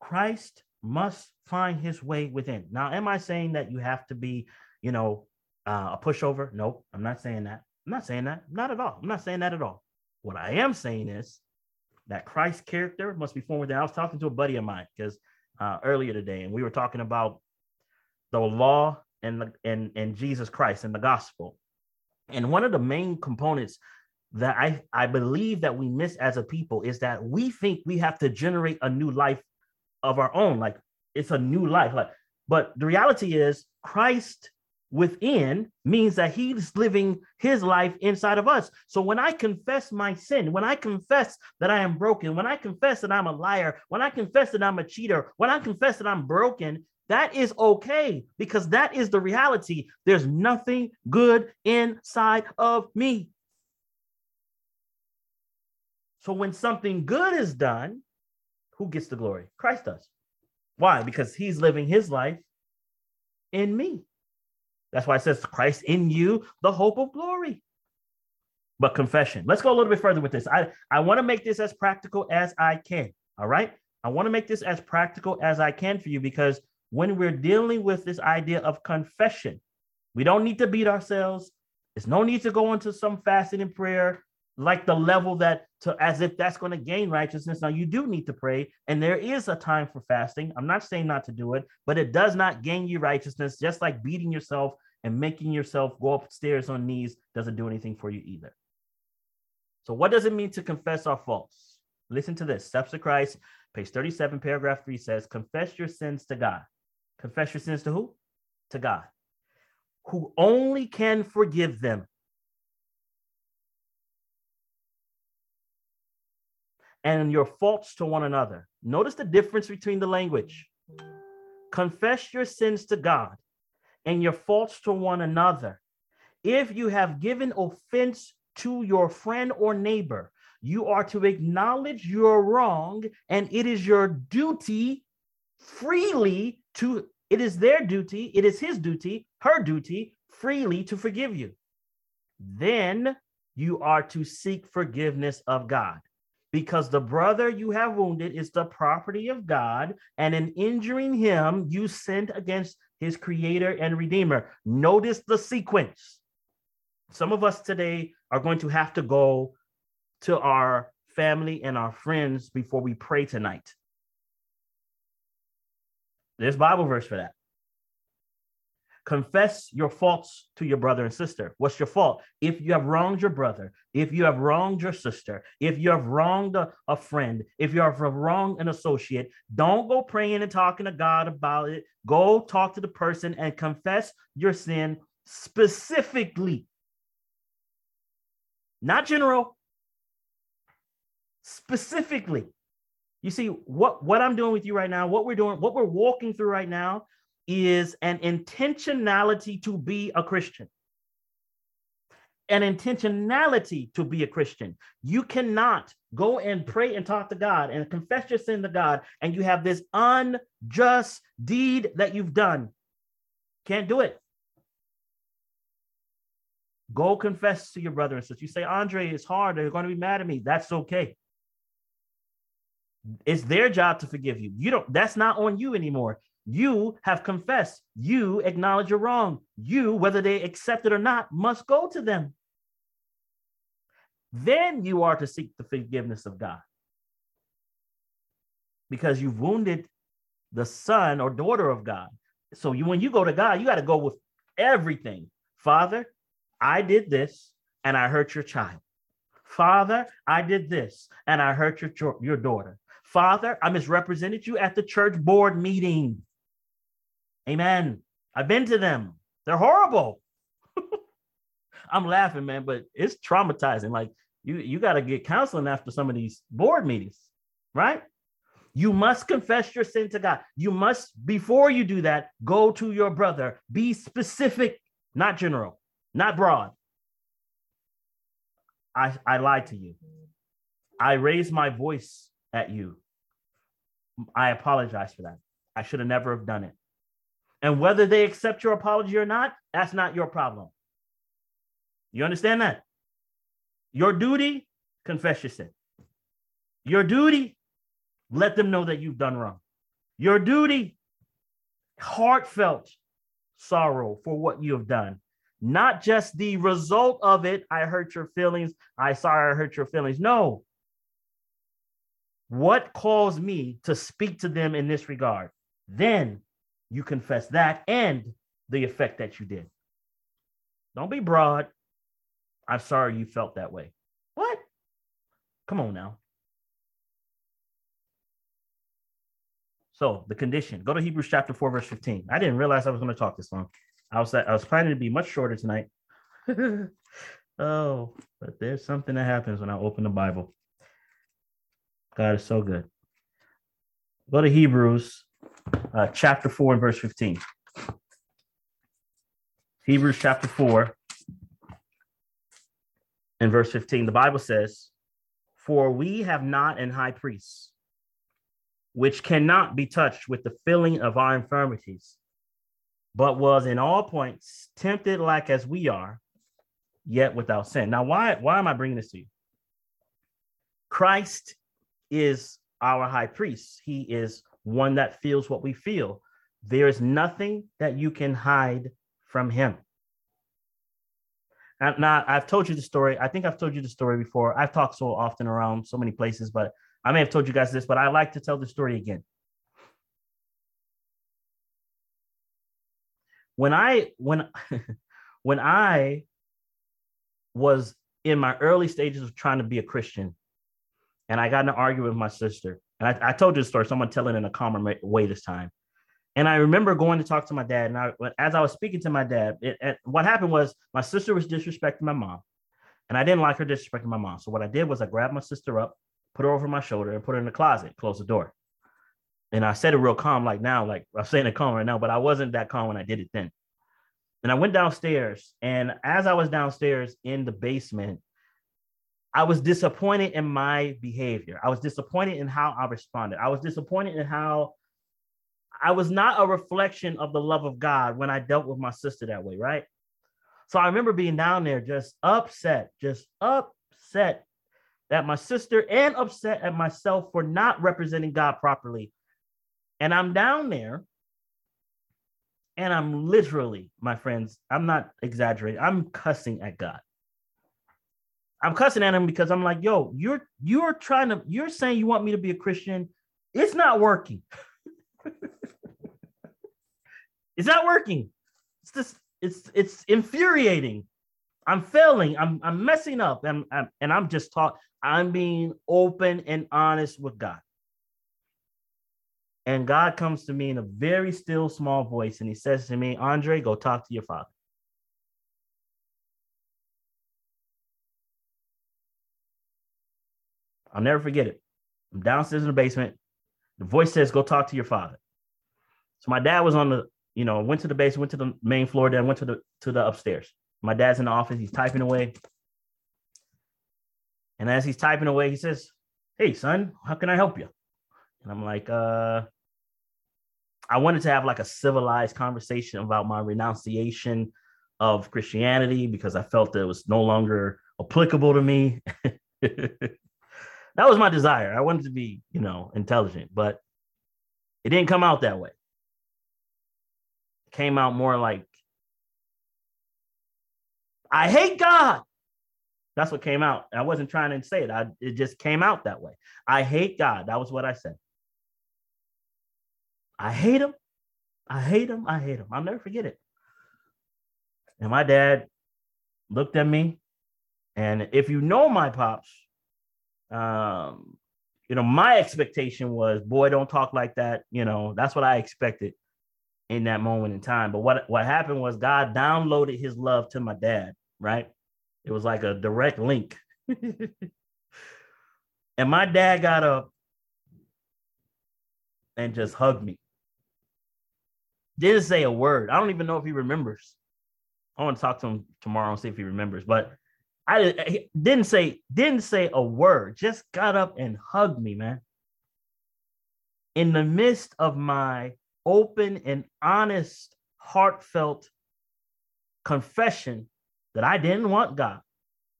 Christ must find his way within. Now, am I saying that you have to be, you know, uh, a pushover? Nope, I'm not saying that. I'm not saying that. Not at all. I'm not saying that at all. What I am saying is that Christ's character must be formed. I was talking to a buddy of mine because uh, earlier today, and we were talking about the law and the and and Jesus Christ and the gospel. And one of the main components that I I believe that we miss as a people is that we think we have to generate a new life of our own, like it's a new life. Like, but the reality is Christ within means that he's living his life inside of us. So when I confess my sin, when I confess that I am broken, when I confess that I'm a liar, when I confess that I'm a cheater, when I confess that I'm broken, that is okay because that is the reality. There's nothing good inside of me. So when something good is done, who gets the glory? Christ does. Why? Because he's living his life in me. That's why it says Christ in you, the hope of glory. But confession. Let's go a little bit further with this. I, I want to make this as practical as I can. All right. I want to make this as practical as I can for you because when we're dealing with this idea of confession, we don't need to beat ourselves. There's no need to go into some fasting and prayer like the level that to as if that's going to gain righteousness. Now you do need to pray, and there is a time for fasting. I'm not saying not to do it, but it does not gain you righteousness, just like beating yourself and making yourself go upstairs on knees doesn't do anything for you either. So, what does it mean to confess our faults? Listen to this. Steps of Christ, page 37, paragraph 3 says, Confess your sins to God. Confess your sins to who? To God, who only can forgive them and your faults to one another. Notice the difference between the language. Confess your sins to God and your faults to one another. If you have given offense to your friend or neighbor, you are to acknowledge your wrong, and it is your duty freely to, it is their duty, it is his duty, her duty, freely to forgive you. Then you are to seek forgiveness of God because the brother you have wounded is the property of God, and in injuring him, you sinned against his creator and redeemer. Notice the sequence. Some of us today are going to have to go to our family and our friends before we pray tonight. There's Bible verse for that. Confess your faults to your brother and sister. What's your fault? If you have wronged your brother, if you have wronged your sister, if you have wronged a, a friend, if you have wronged an associate, don't go praying and talking to God about it. Go talk to the person and confess your sin specifically. Not general, specifically. You see, what, what I'm doing with you right now, what we're doing, what we're walking through right now is an intentionality to be a Christian. an intentionality to be a Christian. You cannot go and pray and talk to God and confess your sin to God, and you have this unjust deed that you've done. Can't do it. Go confess to your brother and sister. You say, Andre, it's hard. They're going to be mad at me. That's okay. It's their job to forgive you. You don't, that's not on you anymore. You have confessed. You acknowledge you're wrong. You, whether they accept it or not, must go to them. Then you are to seek the forgiveness of God. Because you've wounded the son or daughter of God. So you, when you go to God, you got to go with everything. Father, I did this and I hurt your child. Father, I did this and I hurt your, your daughter. Father, I misrepresented you at the church board meeting. Amen. I've been to them. They're horrible. I'm laughing, man, but it's traumatizing. Like you, you got to get counseling after some of these board meetings, right? You must confess your sin to God. You must, before you do that, go to your brother. Be specific, not general, not broad. I, I lied to you. I raised my voice at you. I apologize for that. I should have never have done it. And whether they accept your apology or not, that's not your problem. You understand that? Your duty, confess your sin. Your duty, let them know that you've done wrong. Your duty, heartfelt sorrow for what you have done. Not just the result of it, I hurt your feelings, I sorry I hurt your feelings. No. What caused me to speak to them in this regard? Then you confess that and the effect that you did. Don't be broad. I'm sorry you felt that way. What? Come on now. So the condition. Go to Hebrews chapter 4, verse 15. I didn't realize I was going to talk this long. I was I was planning to be much shorter tonight. oh, but there's something that happens when I open the Bible. God is so good. Go to Hebrews uh, chapter 4 and verse 15. Hebrews chapter 4 and verse 15. The Bible says, For we have not an high priest, which cannot be touched with the feeling of our infirmities, but was in all points tempted like as we are, yet without sin. Now, why, why am I bringing this to you? Christ is our high priest. He is one that feels what we feel. There is nothing that you can hide from him. Now, I've told you the story. I think I've told you the story before. I've talked so often around so many places, but I may have told you guys this, but I like to tell the story again. When I when when I was in my early stages of trying to be a Christian, and I got in an argument with my sister. And I, I told you the story, so I'm gonna tell it in a calmer way this time. And I remember going to talk to my dad. And I, as I was speaking to my dad, it, it, what happened was my sister was disrespecting my mom, and I didn't like her disrespecting my mom. So what I did was I grabbed my sister up, put her over my shoulder, and put her in the closet, closed the door. And I said it real calm, like now, like I'm saying it calm right now, but I wasn't that calm when I did it then. And I went downstairs, and as I was downstairs in the basement, I was disappointed in my behavior. I was disappointed in how I responded. I was disappointed in how I was not a reflection of the love of God when I dealt with my sister that way, right? So I remember being down there just upset, just upset at my sister and upset at myself for not representing God properly. And I'm down there and I'm literally, my friends, I'm not exaggerating, I'm cussing at God. I'm cussing at him because I'm like, yo, you're you're trying to, you're saying you want me to be a Christian. It's not working. it's not working. It's just, it's it's infuriating. I'm failing. I'm I'm messing up. And I'm, and I'm just taught. I'm being open and honest with God. And God comes to me in a very still, small voice, and He says to me, Andre, go talk to your father. I'll never forget it. I'm downstairs in the basement. The voice says, "Go talk to your father." So my dad was on the, you know, went to the basement, went to the main floor, then went to the to the upstairs. My dad's in the office, he's typing away. And as he's typing away, he says, Hey, son, how can I help you? And I'm like, uh, I wanted to have like a civilized conversation about my renunciation of Christianity because I felt that it was no longer applicable to me. that was my desire. I wanted to be, you know, intelligent, but it didn't come out that way. It came out more like, I hate God. That's what came out. I wasn't trying to say it. I, it just came out that way. I hate God. That was what I said. I hate him. I hate him. I hate him. I'll never forget it. And my dad looked at me. And if you know my pops, um, you know, my expectation was, boy, don't talk like that. You know, that's what I expected in that moment in time. But what, what happened was God downloaded his love to my dad, right? It was like a direct link. and my dad got up and just hugged me. Didn't say a word. I don't even know if he remembers. I want to talk to him tomorrow and see if he remembers. But I didn't say didn't say a word. Just got up and hugged me, man. In the midst of my open and honest, heartfelt confession that I didn't want God,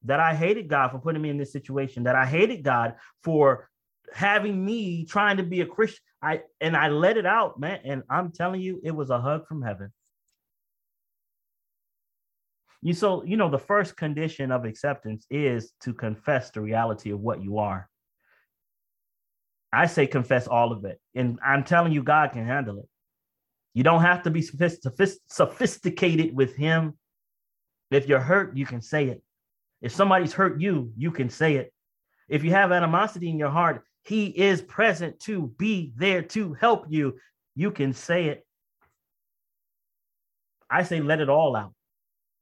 that I hated God for putting me in this situation, that I hated God for having me trying to be a Christian. I and I let it out, man. And I'm telling you, it was a hug from heaven. You so you know the first condition of acceptance is to confess the reality of what you are. I say confess all of it. And I'm telling you, God can handle it. You don't have to be sophisticated with Him. If you're hurt, you can say it. If somebody's hurt you, you can say it. If you have animosity in your heart, he is present to be there to help you. You can say it. I say, let it all out.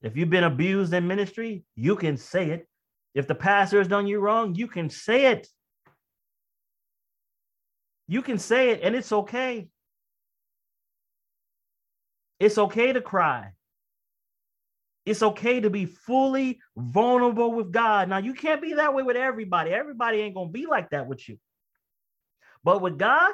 If you've been abused in ministry, you can say it. If the pastor has done you wrong, you can say it. You can say it, and it's okay. It's okay to cry. It's okay to be fully vulnerable with God. Now, you can't be that way with everybody. Everybody ain't going to be like that with you. But with God,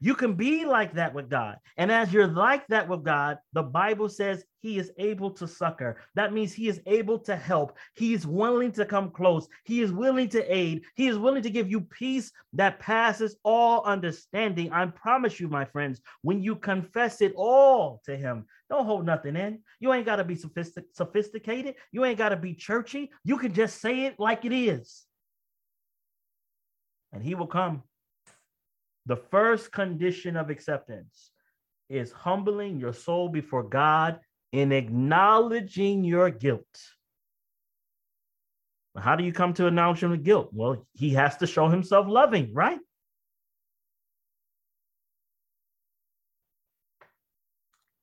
you can be like that with God. And as you're like that with God, the Bible says he is able to succor. That means he is able to help. He is willing to come close. He is willing to aid. He is willing to give you peace that passes all understanding. I promise you, my friends, when you confess it all to him, don't hold nothing in. You ain't got to be sophistic- sophisticated. You ain't got to be churchy. You can just say it like it is. And he will come the first condition of acceptance is humbling your soul before God in acknowledging your guilt. How do you come to acknowledge him guilt? Well, he has to show himself loving, right?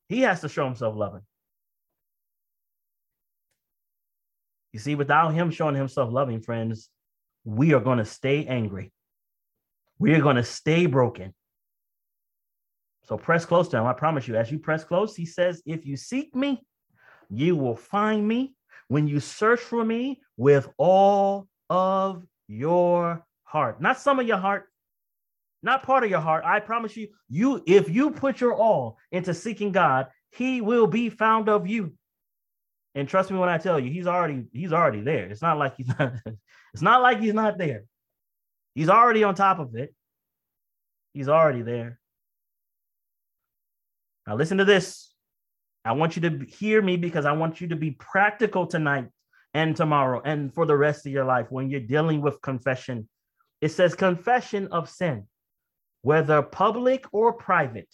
He has to show himself loving. You see, without him showing himself loving, friends, we are going to stay angry. We are going to stay broken. So press close to him. I promise you, as you press close, he says, If you seek me, you will find me when you search for me with all of your heart. Not some of your heart, not part of your heart. I promise you, you if you put your all into seeking God, he will be found of you. And trust me when I tell you, he's already he's already there. It's not like he's not it's not like he's not there. He's already on top of it. He's already there. Now, listen to this. I want you to hear me because I want you to be practical tonight and tomorrow and for the rest of your life when you're dealing with confession. It says confession of sin, whether public or private,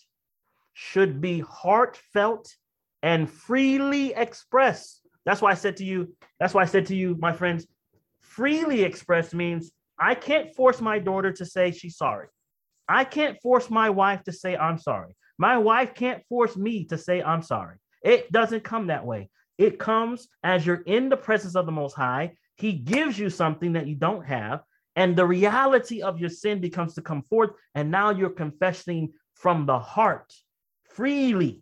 should be heartfelt and freely expressed. That's why I said to you, that's why I said to you, my friends, freely expressed means I can't force my daughter to say she's sorry. I can't force my wife to say I'm sorry. My wife can't force me to say I'm sorry. It doesn't come that way. It comes as you're in the presence of the Most High. He gives you something that you don't have, and the reality of your sin becomes to come forth. And now you're confessing from the heart freely.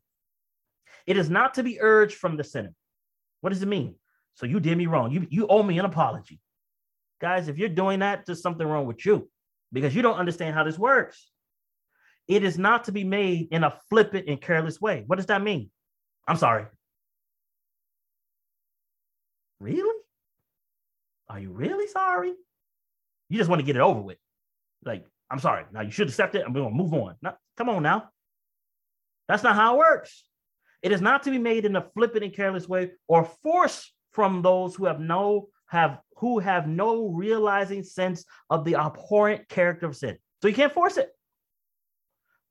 It is not to be urged from the sinner. What does it mean? So you did me wrong. You, you owe me an apology. Guys, if you're doing that, there's something wrong with you because you don't understand how this works. It is not to be made in a flippant and careless way. What does that mean? I'm sorry. Really? Are you really sorry? You just want to get it over with. Like, I'm sorry. Now you should accept it. I'm going to move on. Now, come on now. That's not how it works. It is not to be made in a flippant and careless way or forced from those who have no have who have no realizing sense of the abhorrent character of sin. So you can't force it.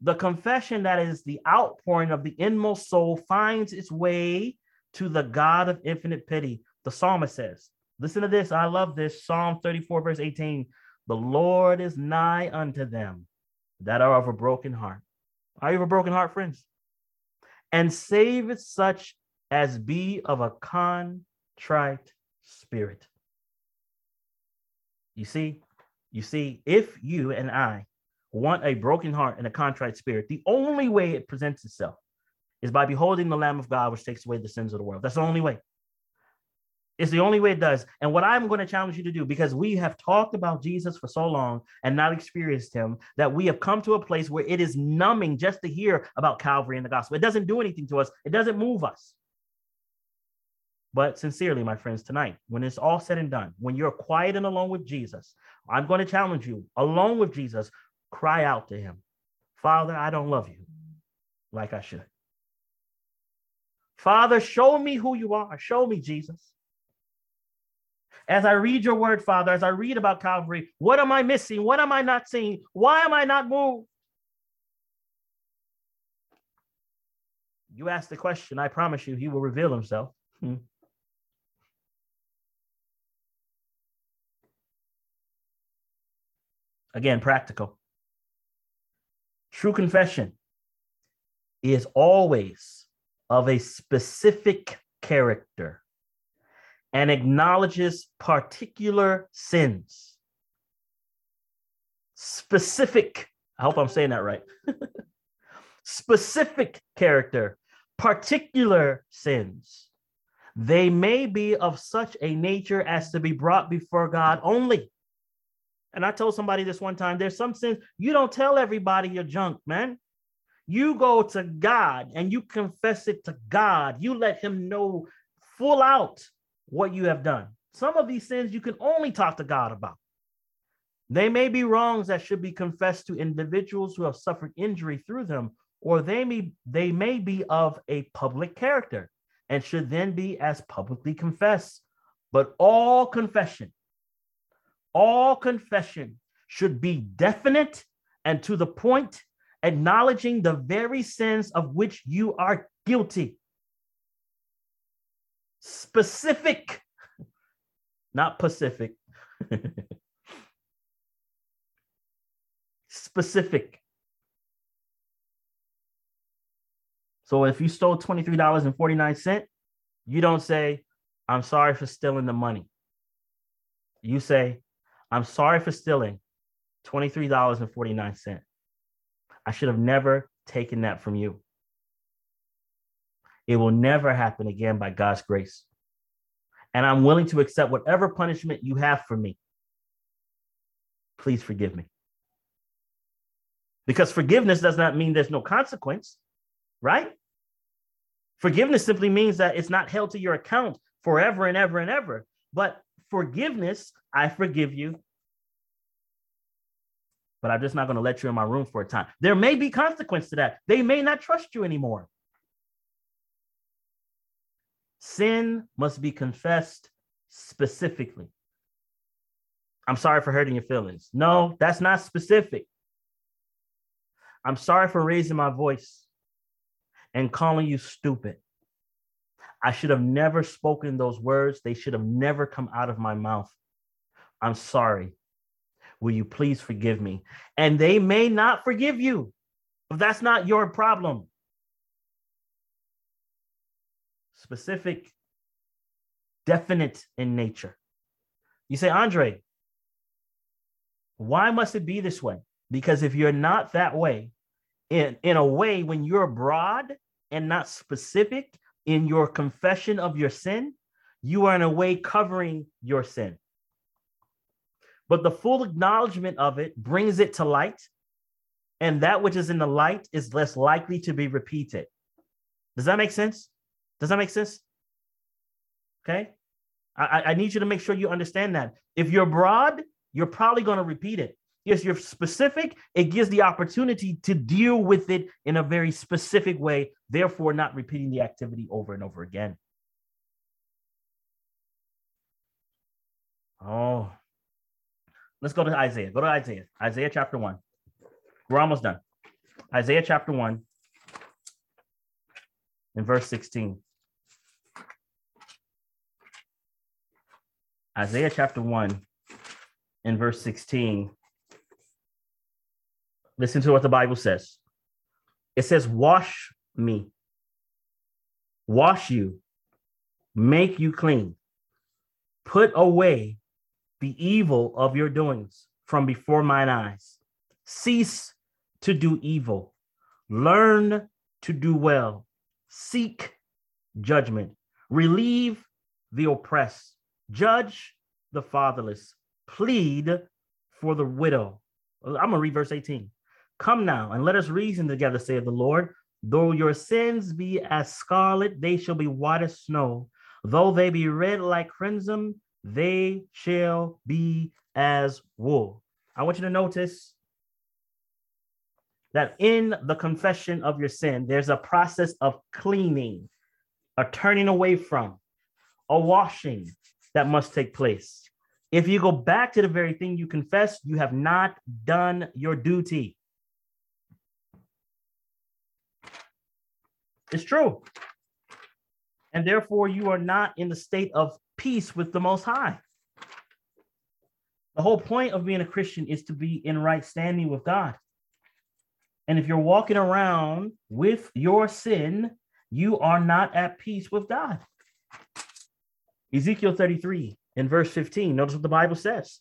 The confession that is the outpouring of the inmost soul finds its way to the God of infinite pity. The psalmist says, Listen to this. I love this. Psalm 34, verse 18. The Lord is nigh unto them that are of a broken heart. Are you of a broken heart, friends? And saveth such as be of a contrite spirit. You see, you see, if you and I want a broken heart and a contrite spirit, the only way it presents itself is by beholding the Lamb of God, which takes away the sins of the world. That's the only way. It's the only way it does. And what I'm going to challenge you to do, because we have talked about Jesus for so long and not experienced him, that we have come to a place where it is numbing just to hear about Calvary and the gospel. It doesn't do anything to us, it doesn't move us. But sincerely, my friends, tonight, when it's all said and done, when you're quiet and alone with Jesus, I'm going to challenge you, alone with Jesus, cry out to him Father, I don't love you like I should. Father, show me who you are. Show me, Jesus. As I read your word, Father, as I read about Calvary, what am I missing? What am I not seeing? Why am I not moved? You ask the question, I promise you, he will reveal himself. Hmm. Again, practical. True confession is always of a specific character and acknowledges particular sins. Specific, I hope I'm saying that right. Specific character, particular sins. They may be of such a nature as to be brought before God only. And I told somebody this one time there's some sins you don't tell everybody your junk, man. You go to God and you confess it to God. You let Him know full out what you have done. Some of these sins you can only talk to God about. They may be wrongs that should be confessed to individuals who have suffered injury through them, or they may they may be of a public character and should then be as publicly confessed. But all confession, all confession should be definite and to the point, acknowledging the very sins of which you are guilty specific, not Pacific. specific. So if you stole $23.49, you don't say, I'm sorry for stealing the money. You say, I'm sorry for stealing $23.49. I should have never taken that from you. It will never happen again by God's grace. And I'm willing to accept whatever punishment you have for me. Please forgive me. Because forgiveness does not mean there's no consequence, right? Forgiveness simply means that it's not held to your account forever and ever and ever. But forgiveness, I forgive you, but I'm just not going to let you in my room for a time. There may be consequence to that. They may not trust you anymore. Sin must be confessed specifically. I'm sorry for hurting your feelings. No, that's not specific. I'm sorry for raising my voice and calling you stupid. I should have never spoken those words. They should have never come out of my mouth. I'm sorry. Will you please forgive me? And they may not forgive you, but that's not your problem. specific, definite in nature. You say, Andre, why must it be this way? Because if you're not that way, in, in a way, when you're broad and not specific, in your confession of your sin, you are in a way covering your sin. But the full acknowledgement of it brings it to light, and that which is in the light is less likely to be repeated. Does that make sense? Does that make sense? Okay. I, I need you to make sure you understand that. If you're broad, you're probably going to repeat it. If you're specific, it gives the opportunity to deal with it in a very specific way, therefore, not repeating the activity over and over again. Oh, let's go to Isaiah. Go to Isaiah. Isaiah chapter 1. We're almost done. Isaiah chapter 1 in verse 16. Isaiah chapter 1 in verse 16. Listen to what the Bible says. It says, Wash me, wash you, make you clean, put away the evil of your doings from before mine eyes. Cease to do evil, learn to do well, seek judgment, relieve the oppressed judge the fatherless, plead for the widow. I'm going to read verse 18. Come now and let us reason together, saith the Lord. Though your sins be as scarlet, they shall be white as snow. Though they be red like crimson, they shall be as wool. I want you to notice that in the confession of your sin, there's a process of cleaning, a turning away from, a washing, that must take place. If you go back to the very thing you confess, you have not done your duty. It's true. And therefore, you are not in the state of peace with the Most High. The whole point of being a Christian is to be in right standing with God. And if you're walking around with your sin, you are not at peace with God. Ezekiel 33 in verse 15. Notice what the Bible says.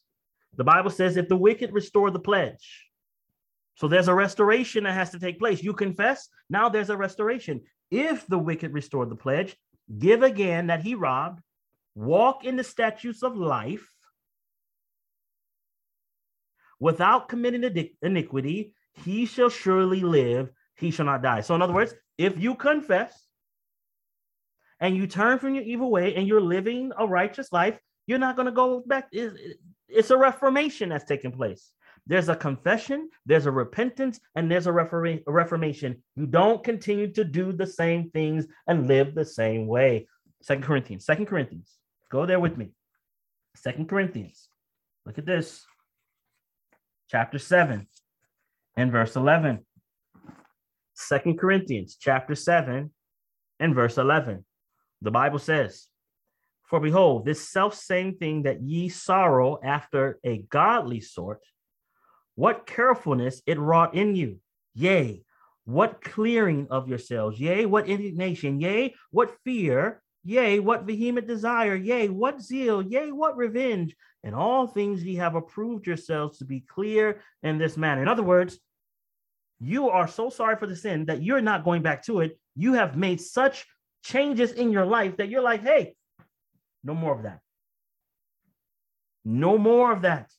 The Bible says, if the wicked restore the pledge. So there's a restoration that has to take place. You confess, now there's a restoration. If the wicked restore the pledge, give again that he robbed, walk in the statutes of life without committing iniquity, he shall surely live, he shall not die. So, in other words, if you confess, and you turn from your evil way and you're living a righteous life, you're not going to go back. It's a reformation that's taking place. There's a confession, there's a repentance, and there's a, reformation. You don't continue to do the same things and live the same way. Second Corinthians, Second Corinthians, go there with me. Second Corinthians, look at this, chapter 7 and verse 11. Second Corinthians, chapter 7 and verse 11. The Bible says, For behold, this self same thing that ye sorrow after a godly sort, what carefulness it wrought in you, yea, what clearing of yourselves, yea, what indignation, yea, what fear, yea, what vehement desire, yea, what zeal, yea, what revenge, and all things ye have approved yourselves to be clear in this manner. In other words, you are so sorry for the sin that you're not going back to it. You have made such changes in your life that you're like, hey, no more of that. No more of that.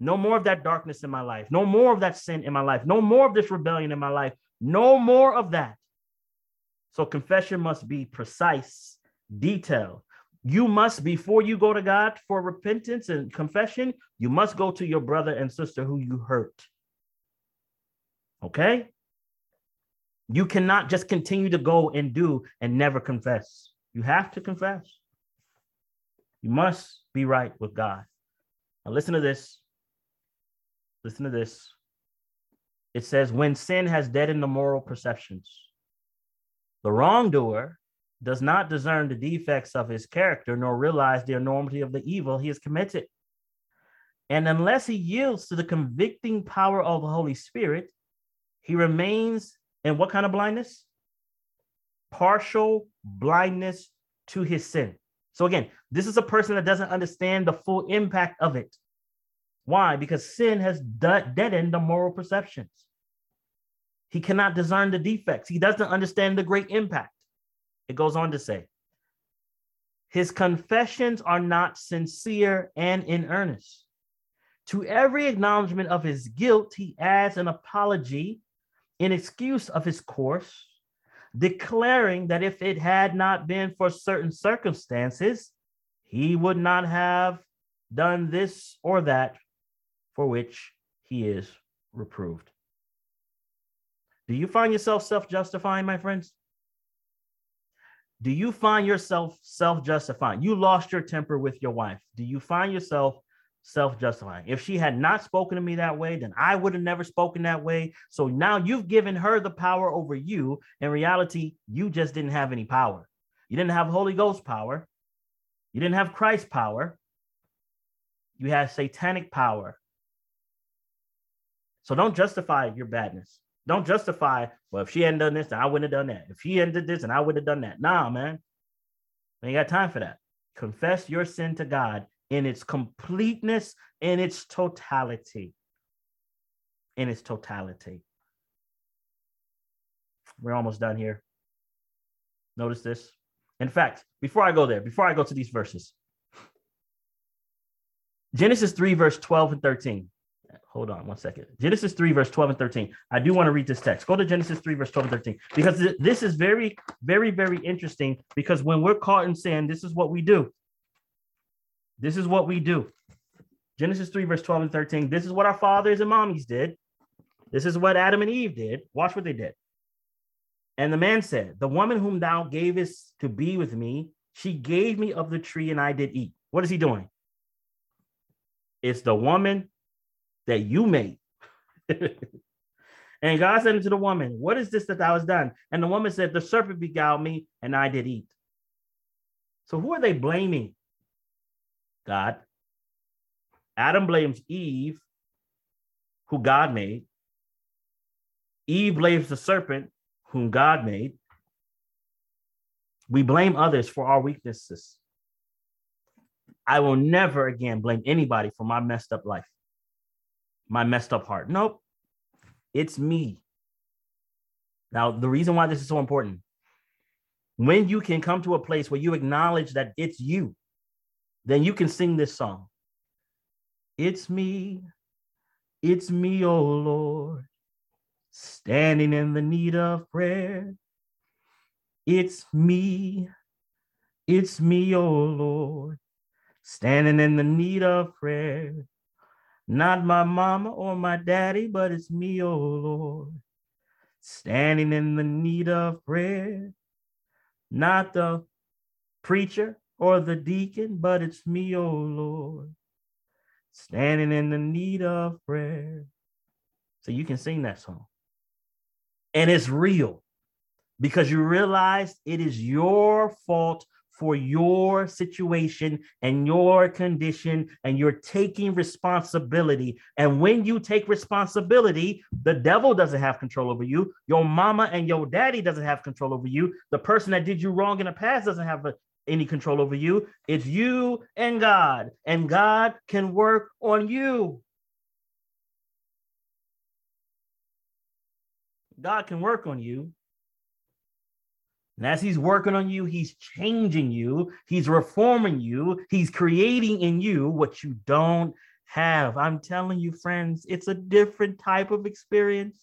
No more of that darkness in my life. No more of that sin in my life. No more of this rebellion in my life. No more of that. So confession must be precise, detailed. You must, before you go to God for repentance and confession, you must go to your brother and sister who you hurt. Okay? You cannot just continue to go and do and never confess. You have to confess. You must be right with God. Now, listen to this. Listen to this. It says, when sin has deadened the moral perceptions, the wrongdoer does not discern the defects of his character nor realize the enormity of the evil he has committed. And unless he yields to the convicting power of the Holy Spirit, he remains in what kind of blindness? Partial blindness to his sin. So again, this is a person that doesn't understand the full impact of it. Why? Because sin has deadened the moral perceptions. He cannot discern the defects. He doesn't understand the great impact. It goes on to say, his confessions are not sincere and in earnest. To every acknowledgement of his guilt, he adds an apology in excuse of his course, declaring that if it had not been for certain circumstances, he would not have done this or that for which he is reproved. Do you find yourself self justifying, my friends? Do you find yourself self justifying? You lost your temper with your wife. Do you find yourself self justifying? If she had not spoken to me that way, then I would have never spoken that way. So now you've given her the power over you. In reality, you just didn't have any power. You didn't have Holy Ghost power. You didn't have Christ power. You had satanic power. So don't justify your badness. Don't justify, well, if she hadn't done this, then I wouldn't have done that. If she hadn't did this, and I would have done that. Nah, man. I ain't got time for that. Confess your sin to God in its completeness, in its totality. In its totality. We're almost done here. Notice this. In fact, before I go there, before I go to these verses, Genesis 3, verse 12 and 13 hold on one second. Genesis 3, verse 12 and 13. I do want to read this text. Go to Genesis 3, verse 12 and 13, because this is very, very, very interesting. Because when we're caught in sin, this is what we do. This is what we do. Genesis 3, verse 12 and 13. This is what our fathers and mommies did. This is what Adam and Eve did. Watch what they did. And the man said, The woman whom thou gavest to be with me, she gave me of the tree and I did eat. What is he doing? It's the woman that you made. and God said unto the woman, What is this that thou hast done? And the woman said, The serpent beguiled me, and I did eat. So who are they blaming? God. Adam blames Eve, who God made. Eve blames the serpent, whom God made. We blame others for our weaknesses. I will never again blame anybody for my messed up life my messed up heart. Nope. It's me. Now, the reason why this is so important when you can come to a place where you acknowledge that it's you, then you can sing this song. It's me, it's me, oh Lord, standing in the need of prayer. It's me, it's me, oh Lord, standing in the need of prayer. Not my mama or my daddy, but it's me, oh Lord, standing in the need of prayer. Not the preacher or the deacon, but it's me, oh Lord, standing in the need of prayer. So you can sing that song. And it's real because you realize it is your fault for your situation and your condition, and you're taking responsibility. And when you take responsibility, the devil doesn't have control over you. Your mama and your daddy doesn't have control over you. The person that did you wrong in the past doesn't have a, any control over you. It's you and God, and God can work on you. God can work on you and as he's working on you, he's changing you, he's reforming you, he's creating in you what you don't have. I'm telling you, friends, it's a different type of experience.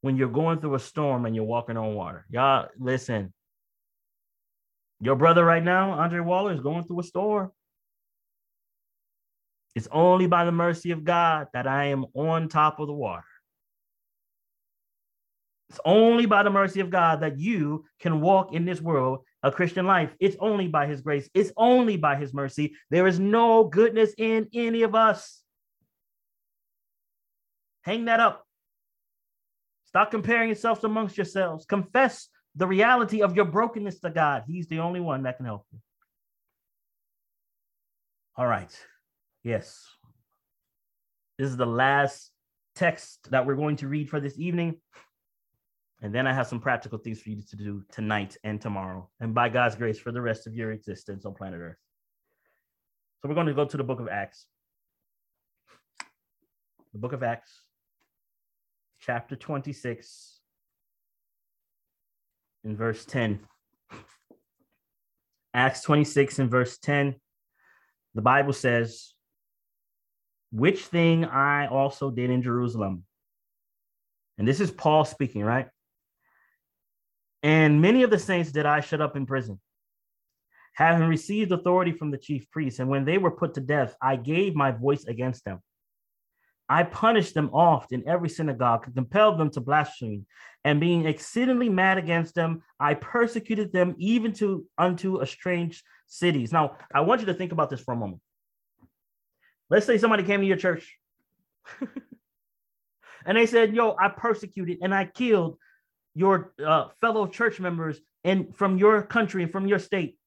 When you're going through a storm and you're walking on water, y'all listen. Your brother right now, Andre Waller, is going through a storm. It's only by the mercy of God that I am on top of the water. It's only by the mercy of God that you can walk in this world a Christian life. It's only by his grace. It's only by his mercy. There is no goodness in any of us. Hang that up. Stop comparing yourselves amongst yourselves. Confess the reality of your brokenness to God. He's the only one that can help you. All right. Yes. This is the last text that we're going to read for this evening. And then I have some practical things for you to do tonight and tomorrow, and by God's grace for the rest of your existence on planet Earth. So we're going to go to the book of Acts. The book of Acts, chapter 26, in verse 10. Acts 26 and verse 10, the Bible says, Which thing I also did in Jerusalem. And this is Paul speaking, right? And many of the saints did I shut up in prison, having received authority from the chief priests. And when they were put to death, I gave my voice against them. I punished them oft in every synagogue and compelled them to blaspheme. And being exceedingly mad against them, I persecuted them even to unto a strange cities. Now, I want you to think about this for a moment. Let's say somebody came to your church and they said, Yo, I persecuted and I killed your uh, fellow church members and from your country and from your state.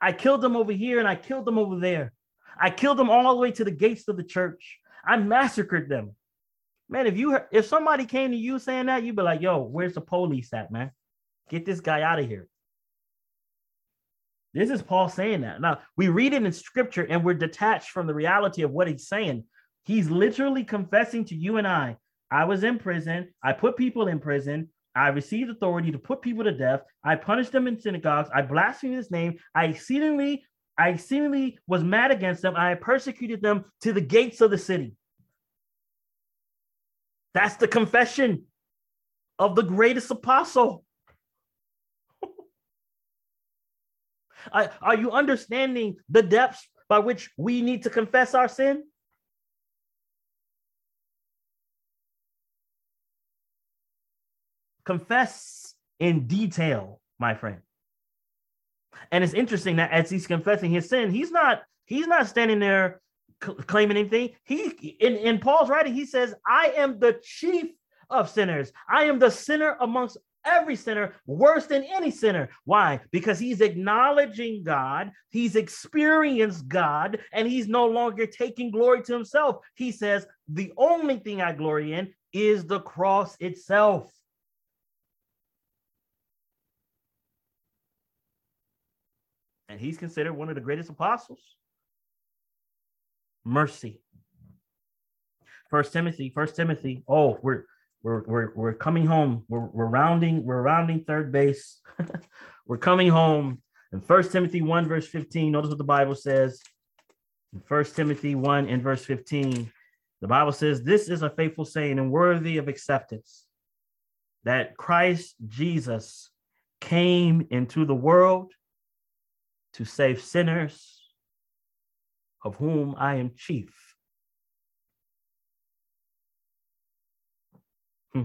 I killed them over here and I killed them over there. I killed them all the way to the gates of the church. I massacred them. Man, if you if somebody came to you saying that, you'd be like, yo, where's the police at, man? Get this guy out of here. This is Paul saying that. Now, we read it in scripture and we're detached from the reality of what he's saying. He's literally confessing to you and I I was in prison. I put people in prison. I received authority to put people to death. I punished them in synagogues. I blasphemed his name. I exceedingly I seemingly was mad against them. I persecuted them to the gates of the city. That's the confession of the greatest apostle. Are you understanding the depths by which we need to confess our sin? Confess in detail, my friend. And it's interesting that as he's confessing his sin, he's not he's not standing there c- claiming anything. He in, in Paul's writing, he says, I am the chief of sinners. I am the sinner amongst every sinner, worse than any sinner. Why? Because he's acknowledging God, he's experienced God, and he's no longer taking glory to himself. He says, The only thing I glory in is the cross itself. And he's considered one of the greatest apostles. Mercy. First Timothy, First Timothy. Oh, we're we're we're we're coming home. We're we're rounding, we're rounding third base. we're coming home. In First Timothy 1, verse 15, notice what the Bible says. In First Timothy 1 and verse 15, the Bible says, This is a faithful saying and worthy of acceptance that Christ Jesus came into the world to save sinners, of whom I am chief. Hmm.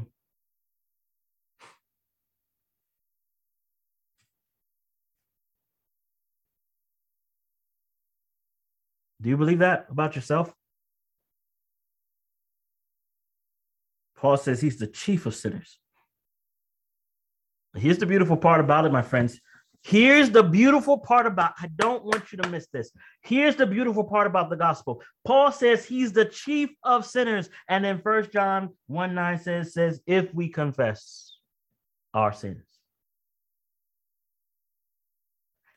Do you believe that about yourself? Paul says he's the chief of sinners. Here's the beautiful part about it, my friends. Here's the beautiful part about I don't want you to miss this. Here's the beautiful part about the gospel. Paul says he's the chief of sinners. And then First John 1 9 says, says, if we confess our sins.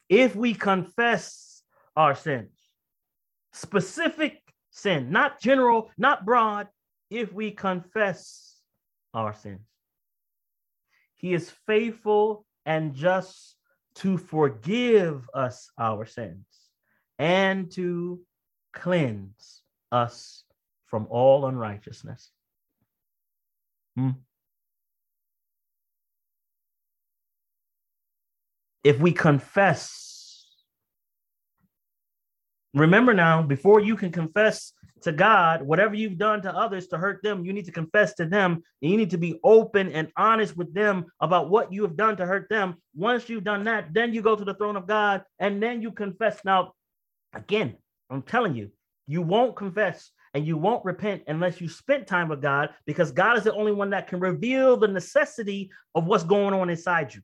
If we confess our sins, specific sin, not general, not broad, if we confess our sins, he is faithful and just to forgive us our sins and to cleanse us from all unrighteousness. Hmm. If we confess, remember now, before you can confess to God, whatever you've done to others to hurt them, you need to confess to them. You need to be open and honest with them about what you have done to hurt them. Once you've done that, then you go to the throne of God and then you confess. Now, again, I'm telling you, you won't confess and you won't repent unless you spent time with God because God is the only one that can reveal the necessity of what's going on inside you.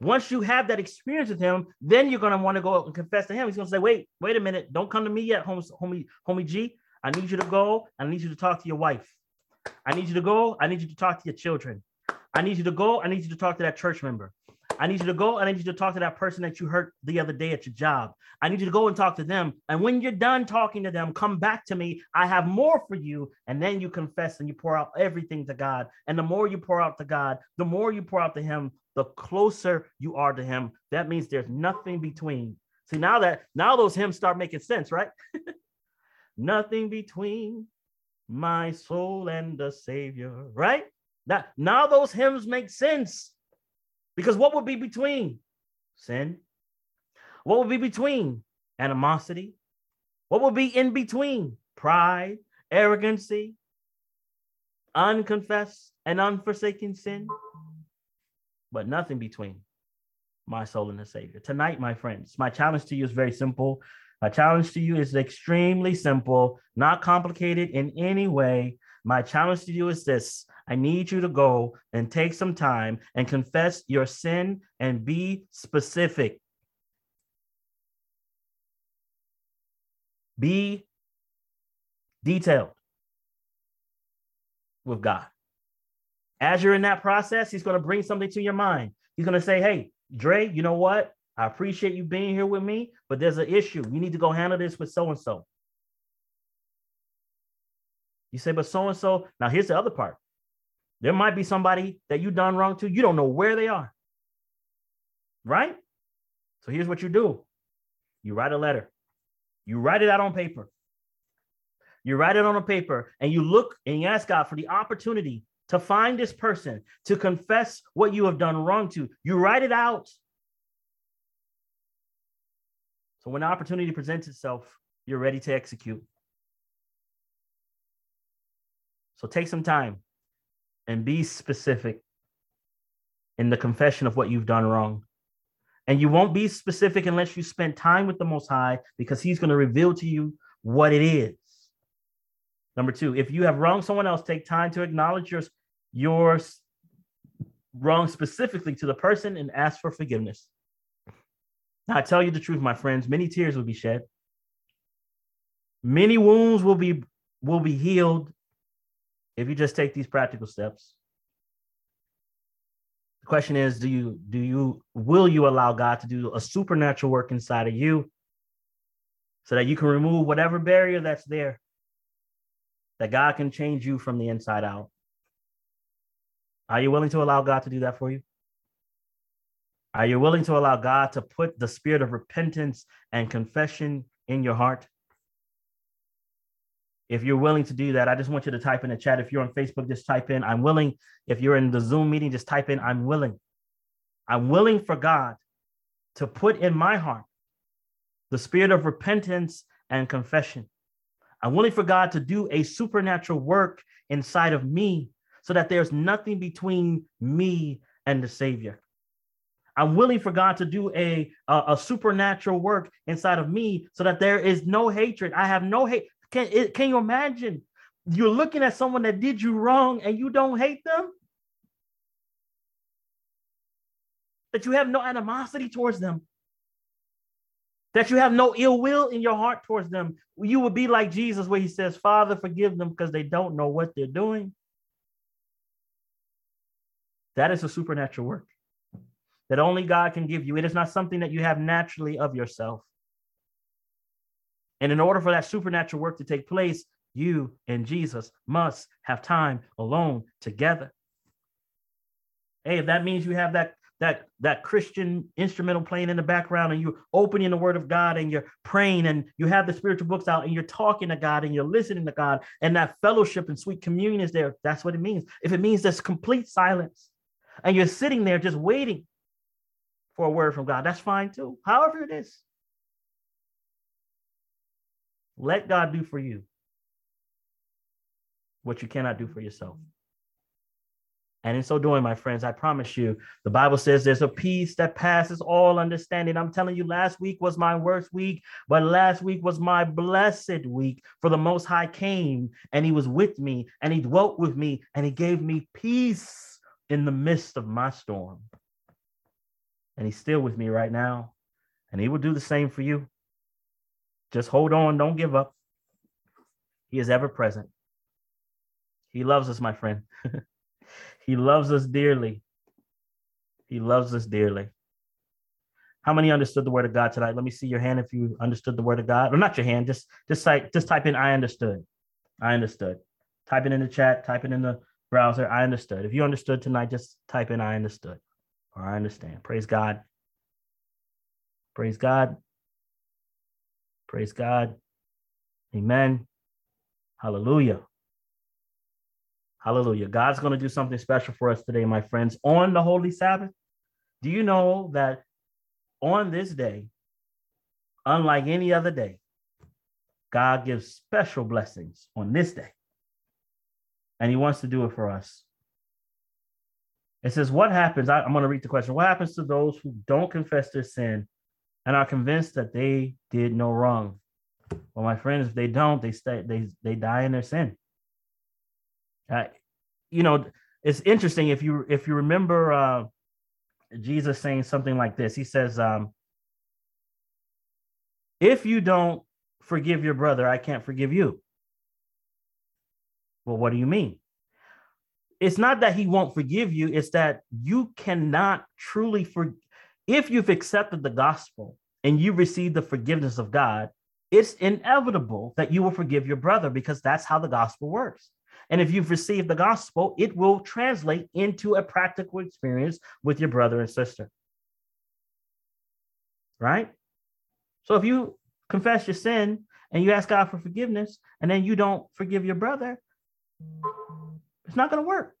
Once you have that experience with him, then you're to want to go and confess to him. He's to say, wait, wait a minute. Don't come to me yet, homie, homie, homie G. I need you to go. I need you to talk to your wife. I need you to go. I need you to talk to your children. I need you to go. I need you to talk to that church member. I need you to go and I need you to talk to that person that you hurt the other day at your job. I need you to go and talk to them. And when you're done talking to them, come back to me. I have more for you. And then you confess and you pour out everything to God. And the more you pour out to God, the more you pour out to Him, the closer you are to Him. That means there's nothing between. See, now that now those hymns start making sense, right? nothing between my soul and the Savior, right? Now, now those hymns make sense because what would be between sin? What would be between animosity? What would be in between pride, arrogancy, unconfessed and unforsaken sin? But nothing between my soul and the Savior. Tonight, my friends, my challenge to you is very simple. My challenge to you is extremely simple, not complicated in any way. My challenge to you is this I need you to go and take some time and confess your sin and be specific. Be detailed with God. As you're in that process, He's going to bring something to your mind. He's going to say, Hey, Dre, you know what? I appreciate you being here with me, but there's an issue. You need to go handle this with so and so. You say, but so and so. Now, here's the other part. There might be somebody that you done wrong to. You don't know where they are. Right? So here's what you do you write a letter, you write it out on paper. You write it on a paper and you look and you ask God for the opportunity to find this person, to confess what you have done wrong to. You write it out. So when the opportunity presents itself, you're ready to execute. So take some time and be specific in the confession of what you've done wrong. And you won't be specific unless you spend time with the Most High because He's going to reveal to you what it is. Number two, if you have wronged someone else, take time to acknowledge your, your wrong specifically to the person and ask for forgiveness. Now, I tell you the truth, my friends, many tears will be shed. Many wounds will be will be healed if you just take these practical steps. The question is, do you do you will you allow God to do a supernatural work inside of you so that you can remove whatever barrier that's there? That God can change you from the inside out. Are you willing to allow God to do that for you? Are you willing to allow God to put the spirit of repentance and confession in your heart? If you're willing to do that, I just want you to type in the chat. If you're on Facebook, just type in, I'm willing. If you're in the Zoom meeting, just type in, I'm willing. I'm willing for God to put in my heart the spirit of repentance and confession. I'm willing for God to do a supernatural work inside of me so that there's nothing between me and the Savior. I'm willing for God to do a, a, a supernatural work inside of me so that there is no hatred. I have no hate. Can, it, can you imagine? You're looking at someone that did you wrong and you don't hate them? That you have no animosity towards them? That you have no ill will in your heart towards them? You would be like Jesus, where he says, Father, forgive them because they don't know what they're doing. That is a supernatural work that only God can give you. It is not something that you have naturally of yourself. And in order for that supernatural work to take place, you and Jesus must have time alone together. Hey, if that means you have that that that Christian instrumental playing in the background and you're opening the word of God and you're praying and you have the spiritual books out and you're talking to God and you're listening to God and that fellowship and sweet communion is there, that's what it means. If it means there's complete silence and you're sitting there just waiting for a word from God, that's fine too. However it is. Let God do for you what you cannot do for yourself. And in so doing, my friends, I promise you, the Bible says there's a peace that passes all understanding. I'm telling you, last week was my worst week, but last week was my blessed week. For the Most High came and He was with me and He dwelt with me and He gave me peace in the midst of my storm. And He's still with me right now. And He will do the same for you. Just hold on, don't give up. He is ever present. He loves us, my friend. he loves us dearly. He loves us dearly. How many understood the word of God tonight? Let me see your hand if you understood the word of God. Or not your hand, just just type just type in I understood. I understood. Type it in the chat, type it in the browser. I understood. If you understood tonight, just type in I understood or I understand. Praise God. Praise God. Praise God. Amen. Hallelujah. Hallelujah. God's going to do something special for us today, my friends, on the Holy Sabbath. Do you know that on this day, unlike any other day, God gives special blessings on this day? And He wants to do it for us. It says, What happens? I, am going to read the question. What happens to those who don't confess their sin and are convinced that they did no wrong? Well, my friends, if they don't, they stay, they they die in their sin. Uh, you know, it's interesting if you if you remember uh, Jesus saying something like this. He says, um, "If you don't forgive your brother, I can't forgive you." Well, what do you mean? It's not that he won't forgive you; it's that you cannot truly for. If you've accepted the gospel and you receive the forgiveness of God, it's inevitable that you will forgive your brother because that's how the gospel works. And if you've received the gospel, it will translate into a practical experience with your brother and sister. Right? So if you confess your sin and you ask God for forgiveness and then you don't forgive your brother, it's not going to work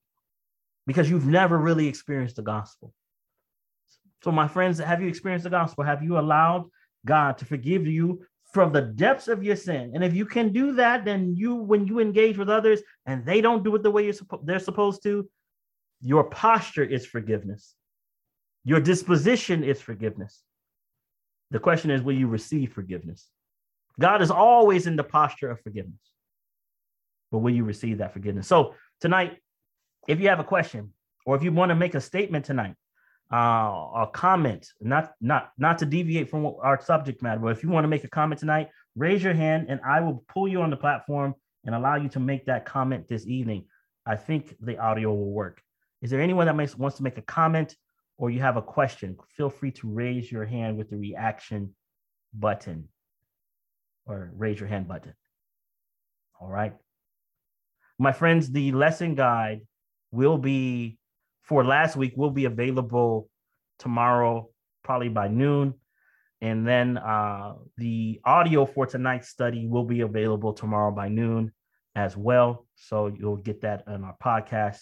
because you've never really experienced the gospel. So, my friends, have you experienced the gospel? Have you allowed God to forgive you from the depths of your sin. And if you can do that, then you, when you engage with others and they don't do it the way you're suppo- they're supposed to, your posture is forgiveness. Your disposition is forgiveness. The question is, will you receive forgiveness? God is always in the posture of forgiveness. But will you receive that forgiveness? So tonight, if you have a question or if you want to make a statement tonight, uh, a comment, not not not to deviate from our subject matter, but if you want to make a comment tonight, raise your hand and I will pull you on the platform and allow you to make that comment this evening. I think the audio will work. Is there anyone that makes, wants to make a comment or you have a question? Feel free to raise your hand with the reaction button or raise your hand button. All right. My friends, the lesson guide will be for last week will be available tomorrow, probably by noon. And then uh, the audio for tonight's study will be available tomorrow by noon as well. So you'll get that on our podcast.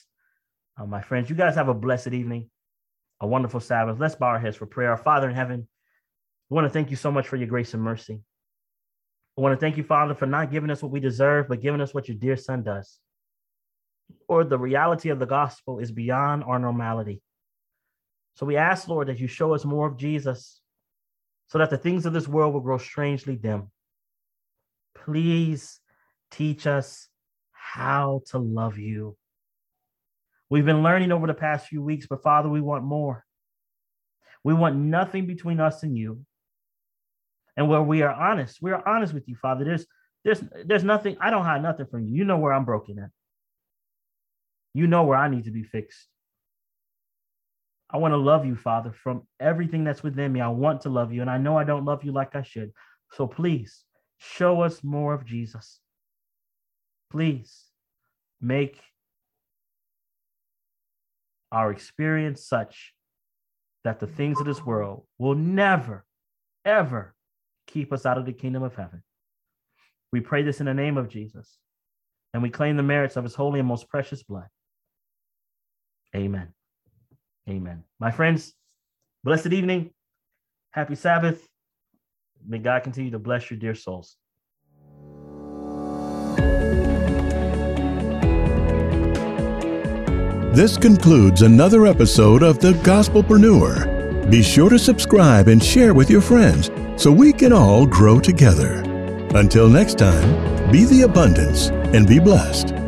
Uh, my friends, you guys have a blessed evening, a wonderful Sabbath. Let's bow our heads for prayer. Our Father in heaven, I want to thank you so much for your grace and mercy. I want to thank you, Father, for not giving us what we deserve, but giving us what your dear Son does or the reality of the gospel is beyond our normality. So we ask, Lord, that you show us more of Jesus so that the things of this world will grow strangely dim. Please teach us how to love you. We've been learning over the past few weeks, but Father, we want more. We want nothing between us and you. And where we are honest, we are honest with you, Father. There's there's there's nothing, I don't hide nothing from you. You know where I'm broken at. You know where I need to be fixed. I want to love you, Father, from everything that's within me. I want to love you, and I know I don't love you like I should. So please show us more of Jesus. Please make our experience such that the things of this world will never, ever keep us out of the kingdom of heaven. We pray this in the name of Jesus, and we claim the merits of his holy and most precious blood. Amen. Amen. My friends, blessed evening. Happy Sabbath. May God continue to bless your dear souls. This concludes another episode of The Gospelpreneur. Be sure to subscribe and share with your friends so we can all grow together. Until next time, be the abundance and be blessed.